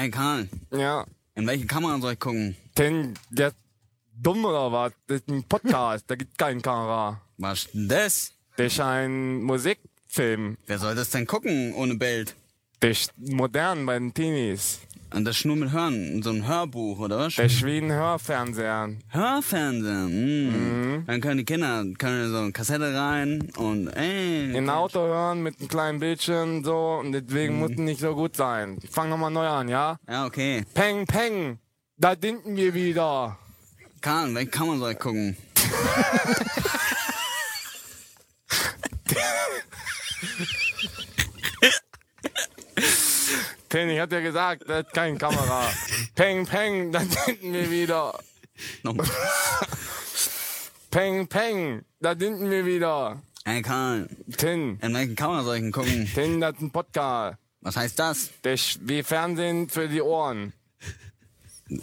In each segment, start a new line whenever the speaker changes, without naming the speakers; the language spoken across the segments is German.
Hey Karl,
Ja,
in welche Kamera soll ich gucken?
denn der dumm oder was? Das ist ein Podcast, da gibt keinen Kamera.
Was denn das?
Das ist ein Musikfilm.
Wer soll das denn gucken ohne Bild?
Das ist modern bei den Teenies.
Und das nur mit Hören, so ein Hörbuch, oder was?
Wie ein Hörfernseher.
Hörfernsehen. Mm. Dann können die Kinder können so eine Kassette rein und ey.
In Auto hören mit einem kleinen Bildschirm so und deswegen muss es nicht so gut sein. Ich fang nochmal neu an, ja?
Ja, okay.
Peng, peng, da dinken wir wieder.
Karl, welche Kamera soll ich gucken?
Ten, ich hab dir gesagt, das ist keine Kamera. peng, peng, da dinken wir wieder.
Nochmal.
Peng, peng, da dinken wir wieder.
Ey Karl,
Tin,
in welche Kamera soll ich denn gucken?
Tin, das ist ein Podcast.
Was heißt das?
Das ist wie Fernsehen für die Ohren.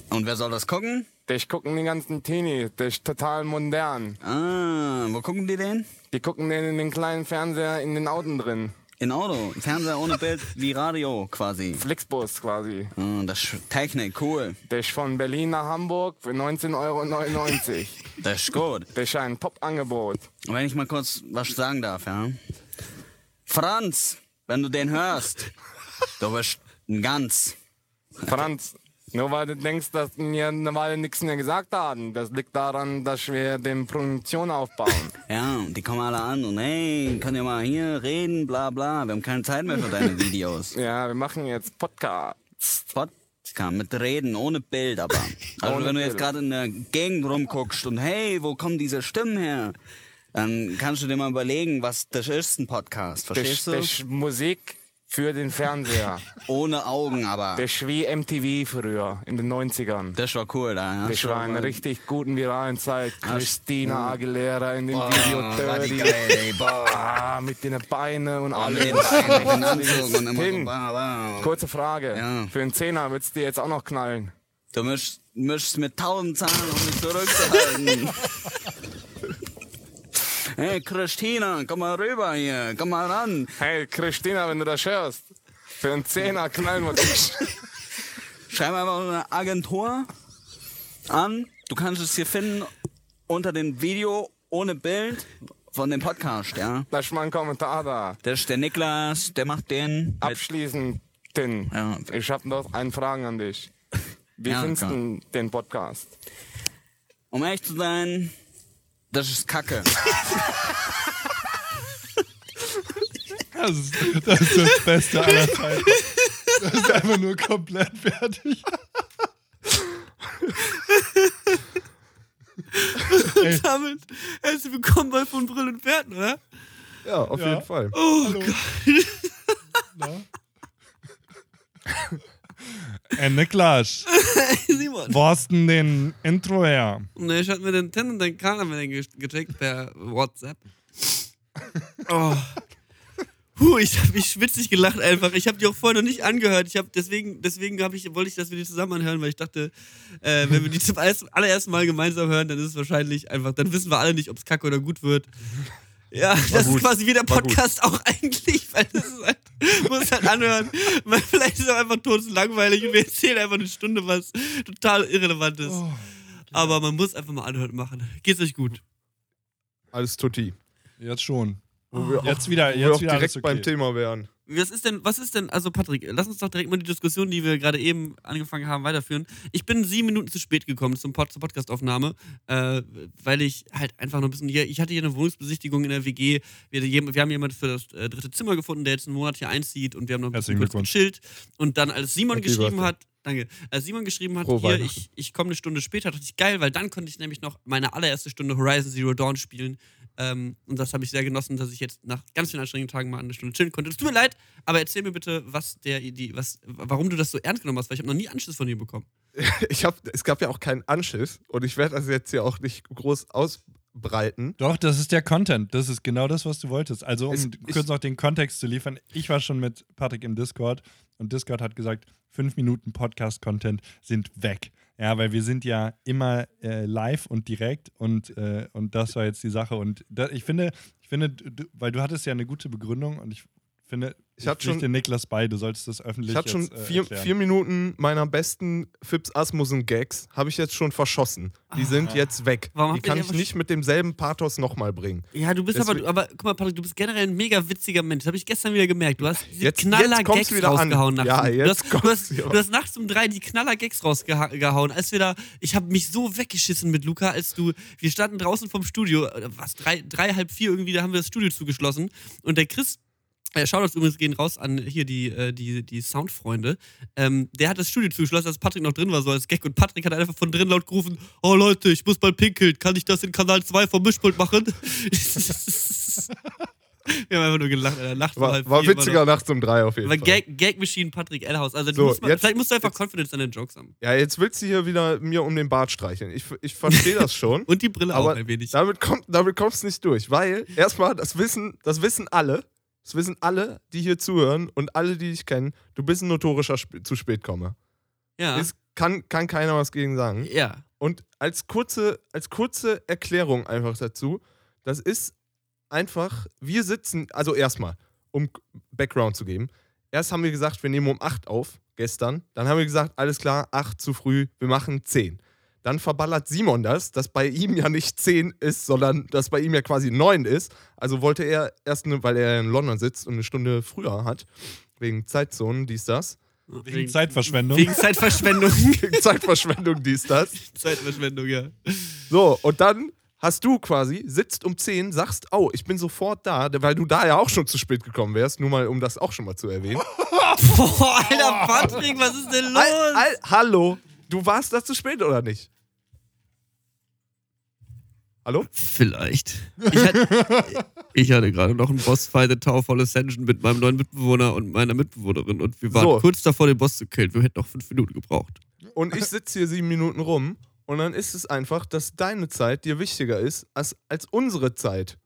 Und wer soll das gucken?
Das gucken die ganzen Teenies. Das ist total modern.
Ah, wo gucken die den?
Die gucken den in den kleinen Fernseher in den Autos drin.
In Auto, Fernseher ohne Bild, wie Radio quasi.
Flixbus quasi.
Ah, das ist Technik, cool.
Das ist von Berlin nach Hamburg für 19,99 Euro.
Das ist gut.
Das ist ein Top-Angebot.
Wenn ich mal kurz was sagen darf, ja. Franz, wenn du den hörst, du bist ein Ganz.
Franz, nur weil du denkst, dass wir eine Weile nichts mehr gesagt haben, das liegt daran, dass wir den Produktion aufbauen.
Ja, die kommen alle an und hey, könnt ihr mal hier reden, bla bla. Wir haben keine Zeit mehr für deine Videos.
ja, wir machen jetzt Podcast.
Podcast mit Reden, ohne Bild aber. Also
Ohne
wenn du jetzt gerade in der Gegend rumguckst und hey, wo kommen diese Stimmen her? Dann kannst du dir mal überlegen, was das ist, ein Podcast.
Das,
Verstehst
das
du?
ist Musik für den Fernseher.
Ohne Augen aber.
Das ist wie MTV früher, in den 90ern.
Das war cool da. Ja.
Das war eine richtig guten viralen Zeit. Christina Aguilera in dem
Boah,
Video
war die
Dirty.
geil, ey. Boah.
Ah, mit den Beinen und
bah, bah.
Kurze Frage.
Ja.
Für einen Zehner würdest du jetzt auch noch knallen.
Du mischst, mischst mit tausend Zahlen, um mich zurückzuhalten. hey, Christina, komm mal rüber hier, komm mal ran.
Hey, Christina, wenn du das hörst. Für einen Zehner knallen wir dich.
Schreib einfach eine Agentur an. Du kannst es hier finden unter dem Video ohne Bild von dem Podcast, ja.
Lass mal einen Kommentar da.
Das ist der Niklas, der macht den.
Abschließend, Tin.
Ja.
Ich habe noch eine Frage an dich. Wie
Ja,
findest du den Podcast?
um ehrlich zu sein, das ist Kacke.
Das ist, das ist das Beste aller Zeiten. Das ist einfach nur komplett fertig. Ey,
Damit herzlich willkommen bei von Brill und Werten, oder?
Ja, auf
Ja.
jeden Fall.
Oh
Hallo.
Gott.
Ey, Niklas,
Simon.
wo hast denn den Intro her?
Ne, ich hatte mir den Ten und den Karl den gecheckt per WhatsApp. Oh. Puh, ich habe mich schwitzig gelacht einfach. Ich habe die auch vorher noch nicht angehört. Ich habe deswegen, deswegen habe ich, wollte ich, dass wir die zusammen anhören, weil ich dachte, äh, wenn wir die zum allerersten Mal gemeinsam hören, dann ist es wahrscheinlich einfach, dann wissen wir alle nicht, ob es kacke oder gut wird. Ja, das ist
gut.
quasi wie der
War.
Podcast auch eigentlich, weil das ist halt, muss halt anhören. Weil vielleicht ist es auch einfach todeslangweilig und wir erzählen einfach eine Stunde was total irrelevant ist. Aber man muss einfach mal anhören und machen. Geht's euch gut?
Alles tutti.
Jetzt schon.
Wo wir
Jetzt
auch,
wieder,
wo wir
jetzt
auch
wieder
direkt
alles
beim
okay.
Thema wären.
Was ist denn, was ist denn, also Patrick, lass uns doch direkt mal die Diskussion, die wir gerade eben angefangen haben, weiterführen. Ich bin sieben Minuten zu spät gekommen zum Pod, zur Podcastaufnahme, äh, weil ich halt einfach noch ein bisschen hier, ich hatte hier eine Wohnungsbesichtigung in der WG. Wir, wir haben jemanden für das äh, dritte Zimmer gefunden, der jetzt einen Monat hier einzieht und wir haben noch ein bisschen kurz gechillt. Und dann, als Simon geschrieben hat, danke, als Simon geschrieben hat,
Frohe
hier, ich, ich komme eine Stunde später, dachte ich, geil, weil dann konnte ich nämlich noch meine allererste Stunde Horizon Zero Dawn spielen. Ähm, und das habe ich sehr genossen, dass ich jetzt nach ganz vielen anstrengenden Tagen mal eine Stunde chillen konnte. Es tut mir leid, aber erzähl mir bitte, was der Idee, was, warum du das so ernst genommen hast, weil ich habe noch nie Anschluss von dir bekommen.
Ich hab, es gab ja auch keinen Anschiss und ich werde das jetzt hier auch nicht groß ausbreiten.
Doch, das ist der Content. Das ist genau das, was du wolltest. Also, um
Es- ich-
kurz noch den Kontext zu liefern. Ich war schon mit Patrick im Discord und Discord hat gesagt, fünf Minuten Podcast-Content sind weg. Ja, weil wir sind ja immer äh, live und direkt und, äh, und das war jetzt die Sache. Und da, ich finde, ich finde, du, weil du hattest ja eine gute Begründung und ich finde, ich,
Ich
pflichte
schon-
Niklas bei, du solltest das öffentlich
Ich hatte schon
jetzt, äh,
vier, vier Minuten meiner besten Fips Asmussen-Gags, habe ich jetzt schon verschossen. Die sind jetzt weg.
Warum
die kann
die
ich nicht mit demselben Pathos nochmal bringen.
Ja, du bist
Deswegen-
aber, aber, guck mal, Patrick, du bist generell ein mega witziger Mensch. Das habe ich gestern wieder gemerkt. Du hast diese
Jetzt-
knaller
jetzt
Gags rausgehauen nachts.
Ja,
um- du,
jetzt
hast, du, hast, du hast nachts um drei die knaller Gags rausgehauen. Als wir da, ich habe mich so weggeschissen mit Luca, als du, wir standen draußen vom Studio, äh, was, drei, drei, halb vier irgendwie, da haben wir das Studio zugeschlossen. Und der Chris, äh, Shoutouts übrigens gehen raus an hier die, äh, die, die Soundfreunde. Ähm, der hat das Studio zugeschlossen, als Patrick noch drin war, so als Gag. Und Patrick hat einfach von drin laut gerufen: Oh Leute, ich muss mal pinkeln. Kann ich das in Kanal 2 vom Mischpult machen? Wir haben einfach nur gelacht, Alter. Nachts um
War, war
immer
witziger nachts um drei auf jeden
Aber
Fall.
Gag, Gag Machine Patrick Ellhaus. Also, du
So,
musst mal,
jetzt-
vielleicht musst du einfach
jetzt-
Confidence an den Jokes haben.
Ja, jetzt willst du hier wieder mir um den Bart streicheln. Ich, ich verstehe das schon.
Und die Brille
aber
auch ein wenig.
damit kommt damit kommst du nicht durch, weil erstmal das wissen das wissen alle, das wissen alle, die hier zuhören und alle, die dich kennen. Du bist ein notorischer Sp zu spät komme.
Ja.
Es kann kann keiner was gegen sagen.
ja.
Und als kurze als kurze Erklärung einfach dazu, das ist einfach wir sitzen also erstmal um Background zu geben. Erst haben wir gesagt, wir nehmen um 8 auf gestern, dann haben wir gesagt, alles klar, 8 zu früh, wir machen 10. Dann verballert Simon das, dass bei ihm ja nicht 10 ist, sondern dass bei ihm ja quasi 9 ist. Also wollte er erst, eine, weil er in London sitzt und eine Stunde früher hat, wegen Zeitzonen, dies, das.
Wegen Zeitverschwendung.
Wegen Zeitverschwendung.
Wegen Zeitverschwendung, dies, das.
Zeitverschwendung, ja.
So, und dann hast du quasi, sitzt um 10, sagst, oh, ich bin sofort da, weil du da ja auch schon zu spät gekommen wärst, nur mal, um das auch schon mal zu erwähnen.
Boah, Alter, Patrick, was ist denn los?
Al, al, hallo, du warst da zu spät oder nicht? Hallo?
Vielleicht. Ich hatte, ich hatte gerade noch einen Bossfight in Tower of Ascension mit meinem neuen Mitbewohner und meiner Mitbewohnerin und wir waren
So.
kurz davor, den Boss zu killen. Wir hätten noch fünf Minuten gebraucht.
Und ich sitze hier sieben Minuten rum und dann ist es einfach, dass deine Zeit dir wichtiger ist als, als unsere Zeit.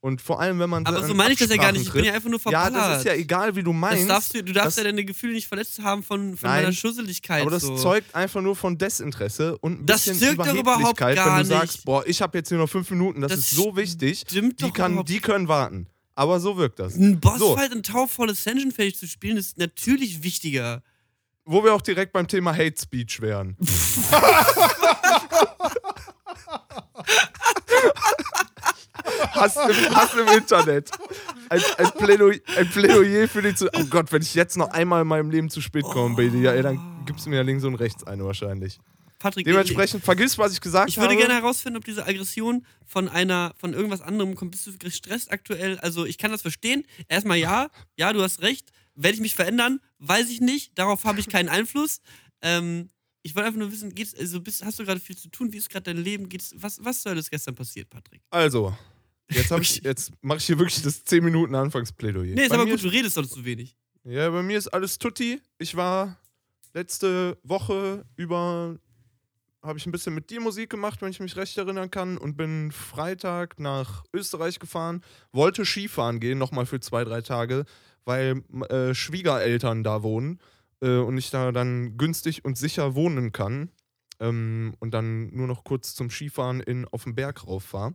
Und vor allem, wenn man
Aber so meine ich das ja gar nicht. Ich bin ja einfach nur
Ja,
verballert.
das ist ja egal, wie du meinst.
Darfst du, du darfst ja deine Gefühle nicht verletzt haben von, von
Nein,
meiner Schusseligkeit.
Aber das
so.
zeugt einfach nur von Desinteresse und ein
Das
bisschen Überheblichkeit, wenn du sagst,
nicht.
boah, ich habe jetzt hier noch fünf Minuten, das,
Das
ist so wichtig,
stimmt
die,
doch
kann, die können warten. Aber so wirkt das.
Ein Bossfight in Tower of Ascension fähig zu spielen, ist natürlich wichtiger.
Wo wir auch direkt beim Thema Hate Speech wären. Hass im, Hass im Internet. Ein, ein, Plädoyer, ein Plädoyer für die zu. Oh Gott, wenn ich jetzt noch einmal in meinem Leben zu spät komme, Baby, ja, ey, dann gibst du mir ja links und rechts eine wahrscheinlich.
Patrick,
Dementsprechend vergiss, was ich gesagt
ich würde
habe.
gerne herausfinden, ob diese Aggression von einer, von irgendwas anderem kommt. Bist du gestresst aktuell? Also ich kann das verstehen. Erstmal ja, ja, du hast recht. Werde ich mich verändern? Weiß ich nicht. Darauf habe ich keinen Einfluss. Ähm, ich wollte einfach nur wissen, geht's, also bist, hast du gerade viel zu tun? Wie ist gerade dein Leben? Geht's, was, was soll das gestern passiert, Patrick?
Also, jetzt, ich, jetzt mache ich hier wirklich das 10 Minuten Anfangsplädoyer.
Nee, ist
Bei
aber gut, du redest doch zu wenig.
Ja, bei mir ist alles tutti. Ich war letzte Woche über, habe ich ein bisschen mit dir Musik gemacht, wenn ich mich recht erinnern kann, und bin Freitag nach Österreich gefahren, wollte Skifahren gehen, nochmal für zwei, drei Tage, weil äh, Schwiegereltern da wohnen äh, und ich da dann günstig und sicher wohnen kann ähm, und dann nur noch kurz zum Skifahren in, auf den Berg rauf war.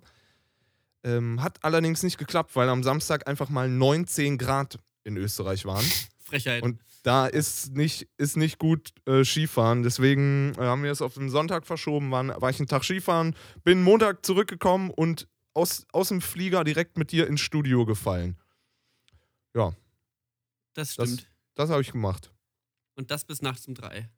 Ähm, hat allerdings nicht geklappt, weil am Samstag einfach mal 19 Grad in Österreich waren.
Frechheit.
Und da ist nicht, ist nicht gut äh, Skifahren. Deswegen äh, haben wir es auf den Sonntag verschoben. Waren, war ich einen Tag Skifahren, bin Montag zurückgekommen und aus, aus dem Flieger direkt mit dir ins Studio gefallen. Ja,
das
das-
stimmt.
das habe ich gemacht.
Und das bis nachts um drei.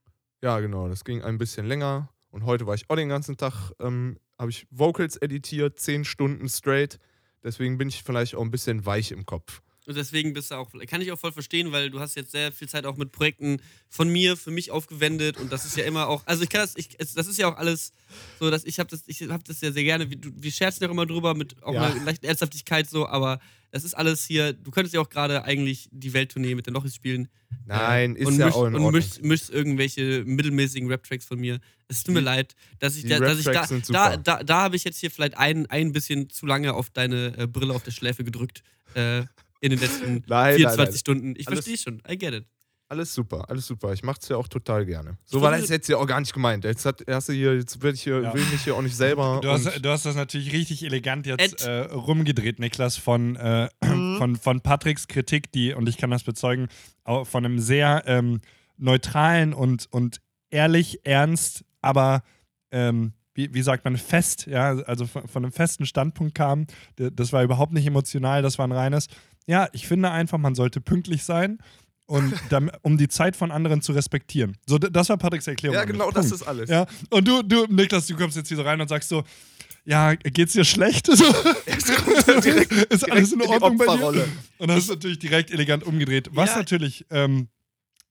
Ja, genau. Das ging ein bisschen länger. Und heute war ich auch den ganzen Tag, ähm, habe ich Vocals editiert, 10 Stunden straight. Deswegen bin ich vielleicht auch ein bisschen weich im Kopf.
Und deswegen bist du auch, kann ich auch voll verstehen, weil du hast jetzt sehr viel Zeit auch mit Projekten von mir, für mich aufgewendet und das ist ja immer auch, also ich kann das, ich, das ist ja auch alles so, dass ich habe das, ich habe das ja sehr gerne, wir, wir scherzen ja auch immer drüber mit auch
Ja.
einer leichten Ernsthaftigkeit so, aber das ist alles hier, du könntest ja auch gerade eigentlich die Welttournee mit den Lochis spielen.
Nein,
äh,
ist
und
ja
mischst,
auch in
Und
Ordnung.
mischst, mischst irgendwelche mittelmäßigen Rap-Tracks von mir. Es tut mir
Die-
leid, dass ich, da, dass ich da, da, da, da habe ich jetzt hier vielleicht ein, ein bisschen zu lange auf deine äh, Brille auf der Schläfe gedrückt. Äh, in den letzten
Nein,
24
nein.
Stunden. Ich verstehe schon. I get it.
Alles super, alles super. Ich mach's ja auch total gerne. So war das jetzt ja auch gar nicht gemeint. Jetzt hat hast du hier, jetzt will ich hier,
Ja.
will mich hier auch nicht selber.
Du hast, du hast das natürlich richtig elegant jetzt äh, rumgedreht, Niklas, von, äh,
Mhm.
von, von Patricks Kritik, die, und ich kann das bezeugen, auch von einem sehr ähm, neutralen und, und ehrlich, ernst, aber ähm, wie, wie sagt man, fest, ja, also von, von einem festen Standpunkt kam. Das war überhaupt nicht emotional, das war ein reines. Ja, ich finde einfach, man sollte pünktlich sein. Und um die Zeit von anderen zu respektieren. So, das war Patricks Erklärung.
ja, genau, das ist alles.
Ja, und du, du, Niklas, du kommst jetzt hier so rein und sagst so, ja, geht's dir schlecht? So, ist alles in
in
Ordnung bei dir? Und das ist natürlich direkt elegant umgedreht, was
Ja.
natürlich ähm,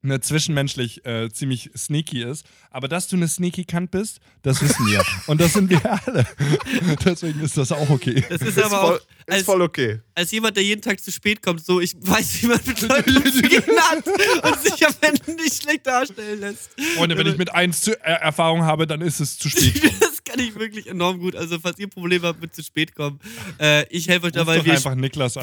ne, zwischenmenschlich äh, ziemlich sneaky ist. Aber dass du eine sneaky Kant bist, das wissen wir. und das sind wir alle. Deswegen ist das auch okay.
Das ist
Ist,
aber
voll,
auch
ist
als,
voll okay.
als jemand, der jeden Tag zu spät kommt, so, ich weiß, wie man mit Leuten umzugehen hat und sich am Ende nicht schlecht darstellen lässt.
Freunde, wenn ich mit eins zu, äh, Erfahrung habe, dann ist es zu spät.
Das kann ich wirklich enorm gut. Also, falls ihr Probleme habt mit zu spät kommen, äh, ich helfe euch
Ruf
dabei, wie ihr,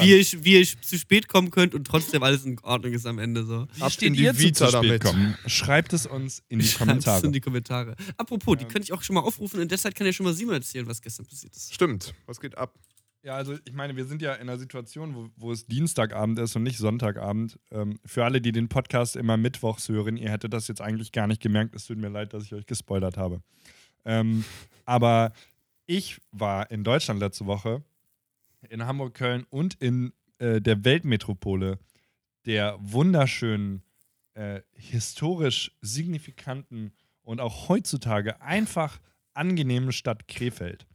wie, ihr, wie ihr zu spät kommen könnt und trotzdem alles in Ordnung ist am Ende so.
Wie
Ab
steht
in die
ihr zu,
Vita
zu spät
damit.
kommen? Schreibt es uns in die
Schreibt's
Kommentare.
in die Kommentare. Apropos, die könnte ich auch schon mal aufrufen und deshalb kann ja schon mal Simon erzählen, was gestern passiert ist.
Stimmt. Was geht ab?
Ja, also ich meine, wir sind ja in einer Situation, wo, wo es Dienstagabend ist und nicht Sonntagabend. Ähm, für alle, die den Podcast immer mittwochs hören, ihr hättet das jetzt eigentlich gar nicht gemerkt. Es tut mir leid, dass ich euch gespoilert habe. Ähm, aber ich war in Deutschland letzte Woche, in Hamburg, Köln und in äh, der Weltmetropole der wunderschönen, äh, historisch signifikanten und auch heutzutage einfach angenehmen Stadt Krefeld.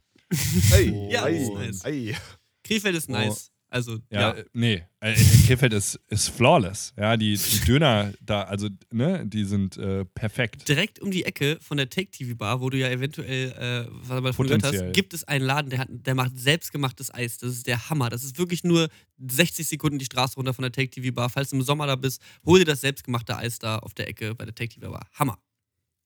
Ey,
Ja,
ey,
ist nice.
ey.
Krefeld ist
Oh.
nice. Also,
Ja,
ja.
äh, nee. Äh, Krefeld ist, ist flawless. Ja, die, die Döner da, also, ne, die sind äh, perfekt.
Direkt um die Ecke von der Take TV Bar, wo du ja eventuell äh, was mal von gehört hast, gibt es einen Laden, der, hat, der macht selbstgemachtes Eis. Das ist der Hammer. Das ist wirklich nur 60 Sekunden die Straße runter von der Take TV Bar. Falls du im Sommer da bist, hol dir das selbstgemachte Eis da auf der Ecke bei der Take TV Bar. Hammer.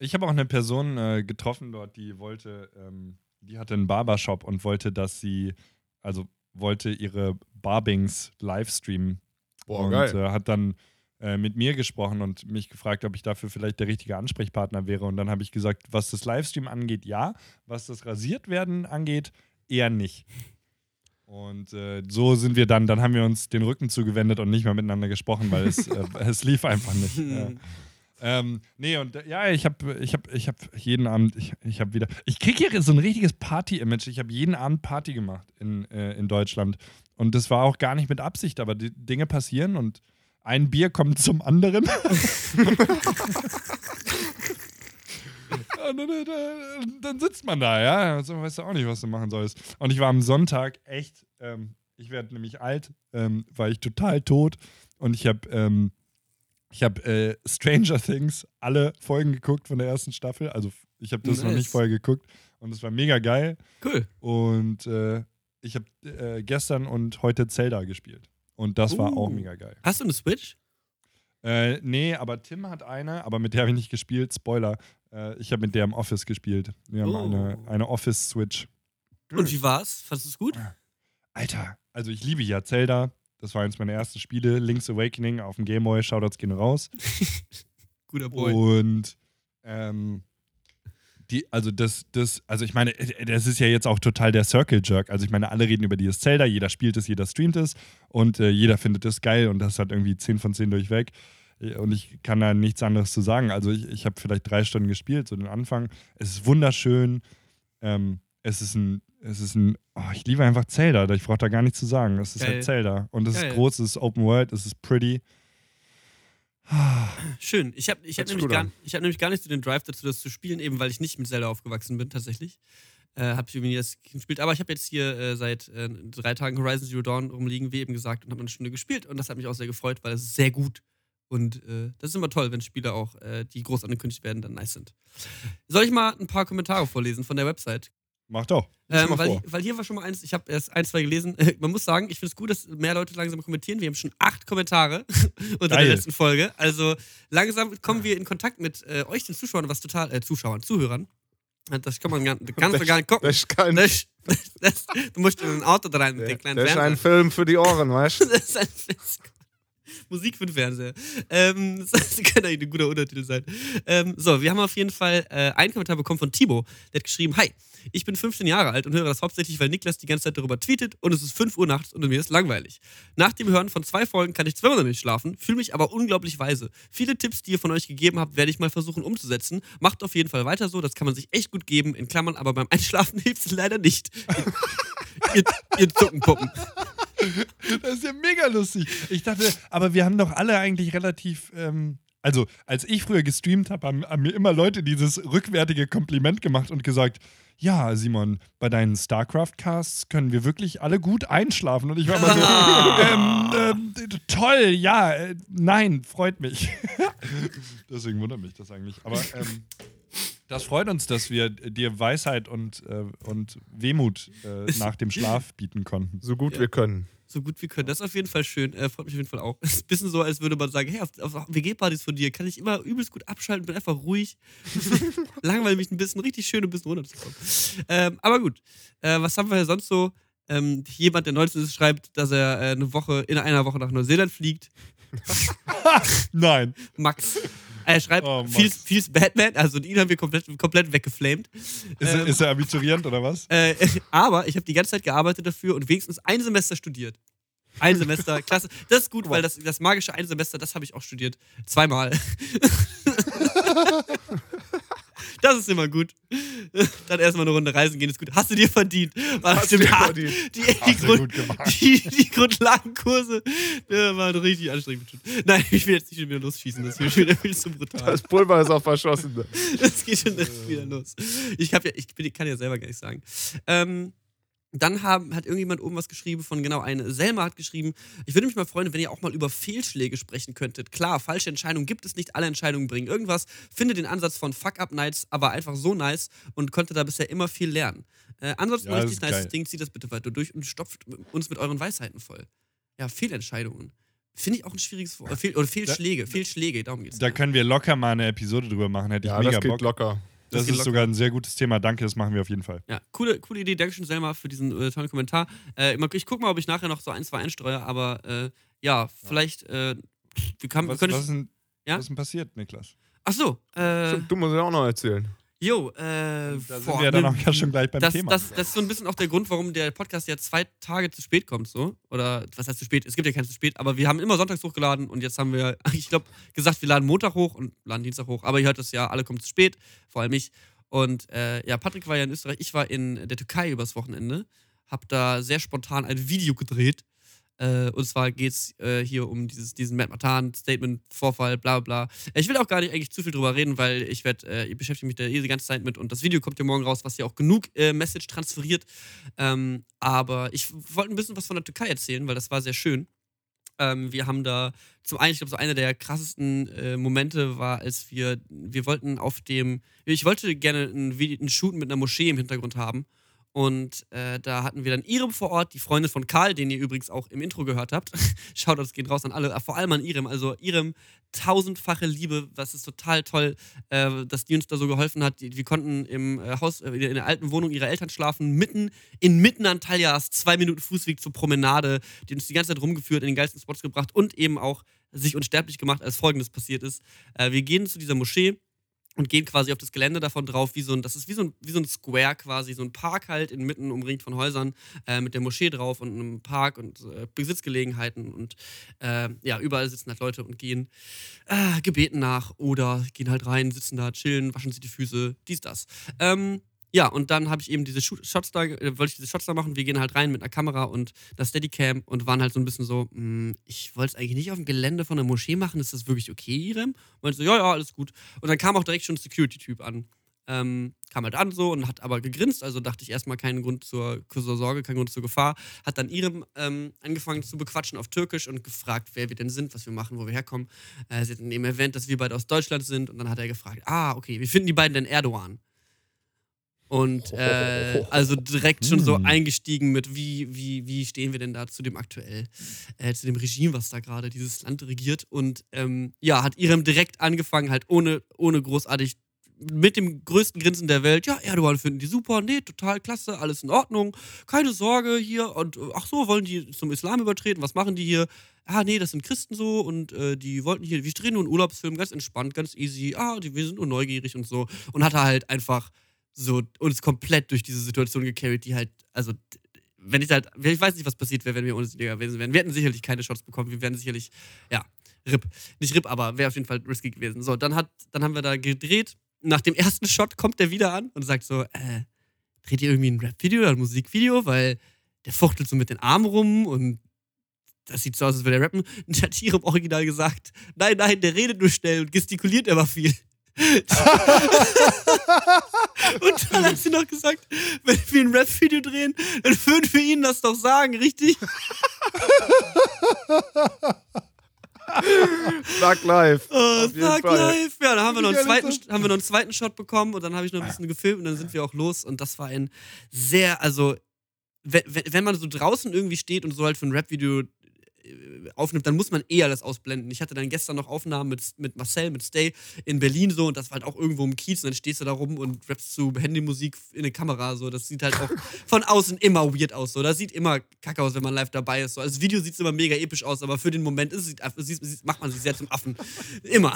Ich habe auch eine Person äh, getroffen dort, die wollte, ähm, die hatte einen Barbershop und wollte, dass sie, also wollte ihre Barbings livestreamen
Boah,
und äh, hat dann äh, mit mir gesprochen und mich gefragt, ob ich dafür vielleicht der richtige Ansprechpartner wäre. Und dann habe ich gesagt, was das Livestream angeht, ja. Was das Rasiertwerden angeht, eher nicht. Und äh, so sind wir dann, dann haben wir uns den Rücken zugewendet und nicht mehr miteinander gesprochen, weil es, äh, es lief einfach nicht. Ähm, nee, und äh, ja, ich habe ich hab, ich hab jeden Abend, ich, ich habe wieder, ich kriege hier so ein richtiges Party-Image. Ich habe jeden Abend Party gemacht in, äh, in Deutschland. Und das war auch gar nicht mit Absicht, aber die Dinge passieren und ein Bier kommt zum anderen. Und dann, dann, dann sitzt man da, ja. Also weißt du auch nicht, was du machen sollst. Und ich war am Sonntag echt, ähm, ich werde nämlich alt, ähm, war ich total tot. Und ich habe ähm, ich habe äh, Stranger Things alle Folgen geguckt von der ersten Staffel. Also ich habe das noch
Nice.
nicht vorher geguckt. Und es war mega geil.
Cool.
Und äh, ich habe äh, gestern und heute Zelda gespielt. Und das war
Uh.
auch mega geil.
Hast du eine Switch?
Äh, nee, aber Tim hat eine, aber mit der habe ich nicht gespielt. Spoiler. Äh, ich habe mit der im Office gespielt. Wir haben
Oh.
eine, eine Office-Switch.
Und wie war's? Fandest du es gut?
Alter, also ich liebe ja Zelda. Das war eins meiner ersten Spiele. Link's Awakening auf dem Gameboy. Shoutouts gehen raus.
Guter Boy.
Und ähm, die, also das, das, also ich meine, äh, das ist ja jetzt auch total der Circle Jerk. Also ich meine, alle reden über dieses Zelda, jeder spielt es, jeder streamt es und äh, jeder findet es geil und das hat irgendwie 10 von 10 durchweg. Äh, Und ich kann da nichts anderes zu sagen. Also ich, ich habe vielleicht drei Stunden gespielt, so den Anfang. Es ist wunderschön. Ähm, es ist ein, es ist ein, oh, ich liebe einfach Zelda, ich brauche da gar nichts zu sagen. Es ist
Geil.
halt Zelda. Und es
Geil.
ist groß, es ist Open World, es ist pretty.
Schön. Ich habe ich hab nämlich, gar, ich hab nämlich gar nicht so den Drive dazu, das zu spielen, eben weil ich nicht mit Zelda aufgewachsen bin, tatsächlich. Äh, habe ich irgendwie das gespielt. Aber ich habe jetzt hier äh, seit äh, drei Tagen Horizon Zero Dawn rumliegen, wie eben gesagt, und habe eine Stunde gespielt. Und das hat mich auch sehr gefreut, weil es ist sehr gut. Und äh, das ist immer toll, wenn Spiele auch, äh, die groß angekündigt werden, dann nice sind. Soll ich mal ein paar Kommentare vorlesen von der Website?
Mach doch.
Ähm, weil, weil hier war schon mal eins, ich habe erst ein, zwei gelesen. Man muss sagen, ich finde es gut, dass mehr Leute langsam kommentieren. Wir haben schon acht Kommentare unter
Geil.
der letzten Folge. Also langsam kommen wir in Kontakt mit äh, euch, den Zuschauern, was total, äh, Zuschauern, Zuhörern. Das kann man gar, kannst du gar nicht gucken.
Das ist kein,
Das, das, du musst in ein Auto rein mit den kleinen
das ist ein. Film für die Ohren, weißt du?
Das ist ein Film. Musik für den Fernseher. Ähm, das kann eigentlich ein guter Untertitel sein. Ähm, so, wir haben auf jeden Fall äh, einen Kommentar bekommen von Timo. Der hat geschrieben: Hi, ich bin 15 Jahre alt und höre das hauptsächlich, weil Niklas die ganze Zeit darüber tweetet und es ist 5 Uhr nachts und mir ist langweilig. Nach dem Hören von zwei Folgen kann ich zweimal nicht schlafen, fühle mich aber unglaublich weise. Viele Tipps, die ihr von euch gegeben habt, werde ich mal versuchen umzusetzen. Macht auf jeden Fall weiter so, das kann man sich echt gut geben, in Klammern, aber beim Einschlafen hilft es leider nicht. ihr, ihr Zuckenpuppen.
Das ist ja mega lustig. Ich dachte, aber wir haben doch alle eigentlich relativ. Ähm, also, als ich früher gestreamt habe, haben, haben mir immer Leute dieses rückwärtige Kompliment gemacht und gesagt: Ja, Simon, bei deinen StarCraft-Casts können wir wirklich alle gut einschlafen. Und ich war immer so: ähm, ähm, Toll, ja, äh, nein, freut mich. Deswegen wundert mich das eigentlich. Aber. Das freut uns, dass wir dir Weisheit und, äh, und Wehmut äh, nach dem Schlaf bieten konnten.
So gut wir können.
So gut wie können. Das ist auf jeden Fall schön. Äh, freut mich auf jeden Fall auch. Es ist ein bisschen so, als würde man sagen: Hey, auf, auf WG-Partys von dir kann ich immer übelst gut abschalten, bin einfach ruhig. Langweile mich ein bisschen, richtig schön, ein bisschen runterzukommen. Ähm, aber gut. Äh, was haben wir sonst so? Ähm, jemand, der 19 ist, schreibt, dass er äh, eine Woche, in einer Woche nach Neuseeland fliegt.
Nein.
Max. Er schreibt,
Oh,
feels, feels Batman, also ihn haben wir komplett, komplett weggeflamed.
Ist, er, ist er Abiturient oder was?
Äh, aber ich habe die ganze Zeit gearbeitet dafür und wenigstens ein Semester studiert. Ein Semester, klasse. Das ist gut, weil das, das magische ein Semester, das habe ich auch studiert. Zweimal. Das ist immer gut. Dann erstmal eine Runde reisen gehen, ist gut. Hast du dir verdient. War
Hast du dir verdient.
Die, die, Grund, die, die Grundlagenkurse ja, waren richtig anstrengend. Nein, ich will jetzt nicht schon wieder losschießen. Das ist schon wieder viel zu brutal.
Das Pulver ist auch verschossen.
Das geht schon wieder los. Ich, ja, ich bin, kann ja selber gar nicht sagen. Ähm, dann haben, hat irgendjemand oben was geschrieben von, genau, eine Selma hat geschrieben, ich würde mich mal freuen, wenn ihr auch mal über Fehlschläge sprechen könntet. Klar, falsche Entscheidungen gibt es nicht, alle Entscheidungen bringen irgendwas. Finde den Ansatz von Fuck-Up-Nights aber einfach so nice und konnte da bisher immer viel lernen. Äh, ansonsten
Ja, das
richtig
ist
nice
geil.
Ding, zieht das bitte weiter durch und stopft uns mit euren Weisheiten voll. Ja, Fehlentscheidungen. Finde ich auch ein schwieriges Wort. Äh, Fehl, oder Fehlschläge, Fehlschläge, darum geht's.
Da können wir locker mal eine Episode drüber machen, hätte ich
Ja,
mega
das geht
Bock.
locker.
Das, ist sogar ein sehr gutes Thema. Danke, das machen wir auf jeden Fall.
Ja, coole, coole Idee. Dankeschön, Selma, für diesen äh, tollen Kommentar. Äh, mal- ich gucke mal, ob ich nachher noch so ein, zwei einstreue, aber äh, ja, vielleicht. Äh, wir kann,
Was,
können
was, ist denn,
Ja?
was ist denn passiert, Niklas?
Ach so, äh,
Du musst ja auch noch erzählen.
Jo, äh,
Da sind
boah,
wir ja dann
ne-
auch ja schon gleich beim
das,
Thema.
Das, das ist so ein bisschen auch der Grund, warum der Podcast ja zwei Tage zu spät kommt, so. Oder was heißt zu spät? Es gibt ja kein zu spät, aber wir haben immer sonntags hochgeladen und jetzt haben wir, ich glaube, gesagt, wir laden Montag hoch und laden Dienstag hoch. Aber ihr hört es ja, alle kommen zu spät, vor allem ich. Und äh, ja, Patrick war ja in Österreich, ich war in der Türkei übers Wochenende, hab da sehr spontan ein Video gedreht. Äh, und zwar geht es äh, hier um dieses, diesen Matt Matan Statement, Vorfall, bla bla. bla. Ich will auch gar nicht eigentlich zu viel drüber reden, weil ich werde, äh, ich beschäftige mich da eh die ganze Zeit mit und das Video kommt ja morgen raus, was ja auch genug äh, Message transferiert. Ähm, aber ich wollte ein bisschen was von der Türkei erzählen, weil das war sehr schön. Ähm, wir haben da zum einen, ich glaube, so einer der krassesten äh, Momente war, als wir, wir wollten auf dem, ich wollte gerne einen, einen Shoot mit einer Moschee im Hintergrund haben. Und äh, da hatten wir dann Irem vor Ort, die Freundin von Karl, den ihr übrigens auch im Intro gehört habt. Shoutouts gehen raus an alle, äh, vor allem an Irem. Also Irem, tausendfache Liebe, das ist total toll, äh, dass die uns da so geholfen hat. Wir konnten im äh, Haus, äh, in der alten Wohnung ihrer Eltern schlafen, mitten inmitten Antaljas, zwei Minuten Fußweg zur Promenade, die uns die ganze Zeit rumgeführt, in den geilsten Spots gebracht und eben auch sich unsterblich gemacht, als folgendes passiert ist. Äh, wir gehen zu dieser Moschee und gehen quasi auf das Gelände davon drauf, wie so ein, das ist wie so ein, wie so ein Square quasi, so ein Park halt inmitten umringt von Häusern äh, mit der Moschee drauf und einem Park und äh, Besitzgelegenheiten und äh, ja, überall sitzen halt Leute und gehen äh, Gebeten nach oder gehen halt rein, sitzen da, chillen, waschen sich die Füße, dies, das. Ähm, ja, und dann habe ich eben diese Shots da, äh, wollte ich diese Shots da machen. Wir gehen halt rein mit einer Kamera und einer Steadicam und waren halt so ein bisschen so, mh, ich wollte es eigentlich nicht auf dem Gelände von der Moschee machen, ist das wirklich okay, Irem? Und so, ja, ja, alles gut. Und dann kam auch direkt schon ein Security-Typ an. Ähm, kam halt an so und hat aber gegrinst, also dachte ich erstmal keinen Grund zur, zur Sorge, keinen Grund zur Gefahr. Hat dann Irem ähm, angefangen zu bequatschen auf Türkisch und gefragt, wer wir denn sind, was wir machen, wo wir herkommen. Äh, sie hat dann eben erwähnt, dass wir beide aus Deutschland sind und dann hat er gefragt, ah, okay, wie finden die beiden denn Erdogan? Und äh, also direkt schon so
Hm.
eingestiegen mit, wie, wie, wie stehen wir denn da zu dem aktuell, äh, zu dem Regime, was da gerade dieses Land regiert. Und ähm, ja, hat Irem direkt angefangen, halt ohne, ohne großartig mit dem größten Grinsen der Welt, ja, Erdogan finden die super, nee, total klasse, alles in Ordnung, keine Sorge hier und äh, ach so, wollen die zum Islam übertreten, was machen die hier? Ah, nee, das sind Christen so und äh, die wollten hier, wir drehen nur einen Urlaubsfilm, ganz entspannt, ganz easy, ah, die, wir sind nur neugierig und so und hat er halt einfach so uns komplett durch diese Situation gecarried, die halt, also wenn ich halt, ich weiß nicht, was passiert wäre, wenn wir ohne sie gewesen wären. Wir hätten sicherlich keine Shots bekommen, wir wären sicherlich, ja, RIP. Nicht RIP, aber wäre auf jeden Fall risky gewesen. So, dann, hat, dann haben wir da gedreht. Nach dem ersten Shot kommt der wieder an und sagt so, äh, dreht ihr irgendwie ein Rap-Video oder ein Musikvideo? Weil der fuchtelt so mit den Armen rum und das sieht so aus, als würde er rappen. Und der hat hier im Original gesagt, nein, nein, der redet nur schnell und gestikuliert immer viel. und dann hat sie noch gesagt, wenn wir ein Rap-Video drehen, dann würden wir ihnen das doch sagen, richtig?
Sag live.
Oh,
Fall.
live. Ja, dann haben wir, noch einen zweiten, haben wir noch einen zweiten Shot bekommen und dann habe ich noch ein bisschen gefilmt und dann sind wir auch los und das war ein sehr, also wenn, wenn man so draußen irgendwie steht und so halt für ein Rap-Video aufnimmt, dann muss man eh alles ausblenden. Ich hatte dann gestern noch Aufnahmen mit, mit Marcel, mit Stay in Berlin so und das war halt auch irgendwo im Kiez und dann stehst du da rum und rappst zu Handymusik in eine Kamera so. Das sieht halt auch von außen immer weird aus so. Das sieht immer kacke aus, wenn man live dabei ist. So. Als Video sieht es immer mega episch aus, aber für den Moment ist es, macht man sich sehr zum Affen. Immer.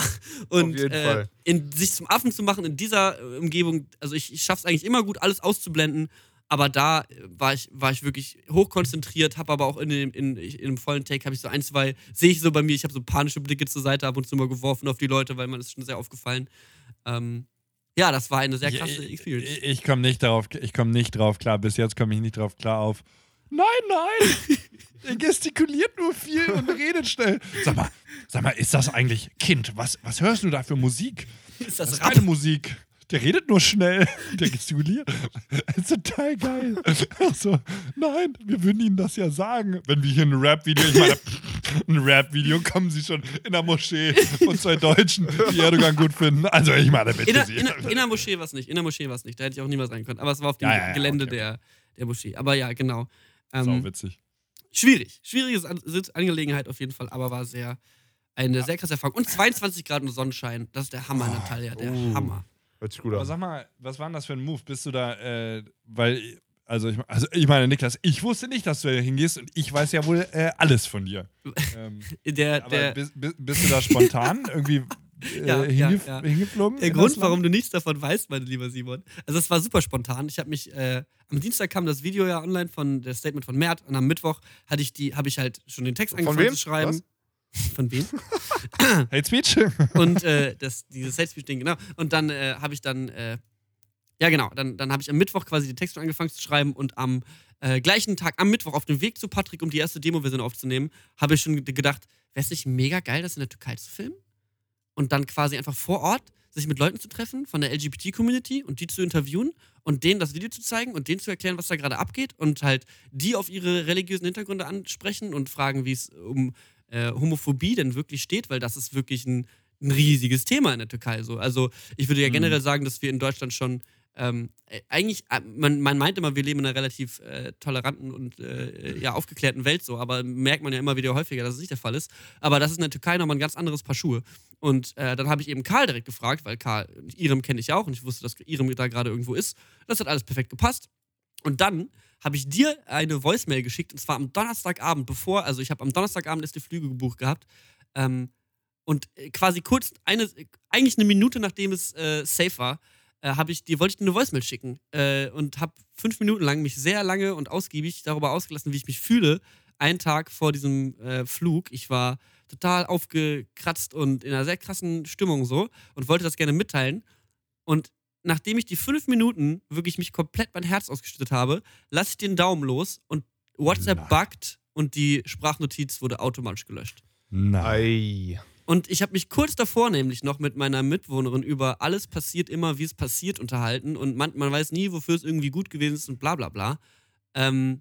Und
jeden
äh,
Fall.
in, sich zum Affen zu machen in dieser äh, Umgebung, also ich, ich schaffe es eigentlich immer gut, alles auszublenden. Aber da äh, war ich, war ich wirklich hochkonzentriert, habe aber auch in dem, in, in dem vollen Take habe ich so ein, zwei, sehe ich so bei mir, ich habe so panische Blicke zur Seite ab und zu mal geworfen auf die Leute, weil man ist schon sehr aufgefallen. Ähm, ja, das war eine sehr krasse
ich
Experience.
ich, ich komme nicht darauf, ich komme nicht drauf klar. Bis jetzt komme ich nicht drauf klar auf. Nein, nein! er gestikuliert nur viel und redet schnell. Sag mal, sag mal, ist das eigentlich Kind? Was, was hörst du da für Musik?
ist
Das
das
ist keine Musik. Der redet nur schnell. Der gestikuliert. Das ist total geil. Also, nein, wir würden Ihnen das ja sagen. Wenn wir hier ein Rap-Video, ich meine, ein Rap-Video, kommen Sie schon in der Moschee von zwei Deutschen, die Erdogan gut finden. Also, ich meine, bitte
In der,
Sie.
in, der, in der Moschee war es nicht. In der Moschee war es nicht. Da hätte ich auch niemals rein können. Aber es war auf dem
Ja, ja, ja,
Gelände
okay,
der, der Moschee. Aber ja, genau. Ähm,
Sau witzig.
schwierig. Schwieriges An Angelegenheit auf jeden Fall, aber war sehr eine sehr krasse Erfahrung. Und 22 Grad und Sonnenschein. Das ist der Hammer, Natalia. Der
oh.
Hammer.
Hört sich gut
Aber
an.
sag mal, was war denn das für ein Move? Bist du da, äh, weil, also ich, also ich meine, Niklas, ich wusste nicht, dass du da hingehst und ich weiß ja wohl äh, alles von dir. Ähm,
Der,
aber
der,
bist, bist du da spontan irgendwie äh,
Ja, ja,
hingef
ja.
hingeflogen?
Der Grund, warum du nichts davon weißt, mein lieber Simon. Also es war super spontan. Ich habe mich äh, am Dienstag kam das Video ja online von der Statement von Mert und am Mittwoch hatte ich die, habe ich halt schon den Text
Von
angefangen
wem?
zu schreiben.
Was?
Von wem?
Hate Speech?
und äh, das, dieses Hate Speech Ding, genau. Und dann äh, habe ich dann, äh, ja genau, dann, dann habe ich am Mittwoch quasi die Texte angefangen zu schreiben und am äh, gleichen Tag, am Mittwoch, auf dem Weg zu Patrick, um die erste Demo-Version aufzunehmen, habe ich schon gedacht, wäre es nicht mega geil, das in der Türkei zu filmen? Und dann quasi einfach vor Ort sich mit Leuten zu treffen von der LGBT-Community und die zu interviewen und denen das Video zu zeigen und denen zu erklären, was da gerade abgeht und halt die auf ihre religiösen Hintergründe ansprechen und fragen, wie es um äh, Homophobie denn wirklich steht, weil das ist wirklich ein, ein riesiges Thema in der Türkei. So. Also ich würde ja
Mhm.
generell sagen, dass wir in Deutschland schon ähm, äh, eigentlich, äh, man, man meint immer, wir leben in einer relativ äh, toleranten und äh, ja, aufgeklärten Welt so, aber merkt man ja immer wieder häufiger, dass es nicht der Fall ist. Aber das ist in der Türkei nochmal ein ganz anderes Paar Schuhe. Und äh, dann habe ich eben Karl direkt gefragt, weil Karl, Irem kenne ich ja auch und ich wusste, dass Irem da gerade irgendwo ist. Das hat alles perfekt gepasst. Und dann habe ich dir eine Voicemail geschickt und zwar am Donnerstagabend, bevor, also ich habe am Donnerstagabend erst die Flüge gebucht gehabt. Ähm, und äh, quasi kurz, eine, eigentlich eine Minute nachdem es äh, safe war, äh, ich dir, wollte ich dir eine Voicemail schicken äh, und habe fünf Minuten lang mich sehr lange und ausgiebig darüber ausgelassen, wie ich mich fühle, einen Tag vor diesem äh, Flug. Ich war total aufgekratzt und in einer sehr krassen Stimmung so und wollte das gerne mitteilen. Und nachdem ich die fünf Minuten wirklich mich komplett mein Herz ausgeschüttet habe, lasse ich den Daumen los und WhatsApp buggt und die Sprachnotiz wurde automatisch gelöscht.
Nein.
Ei.
Und ich habe mich kurz davor nämlich noch mit meiner Mitwohnerin über alles passiert immer, wie es passiert, unterhalten. Und man, man weiß nie, wofür es irgendwie gut gewesen ist und bla bla bla. Ähm,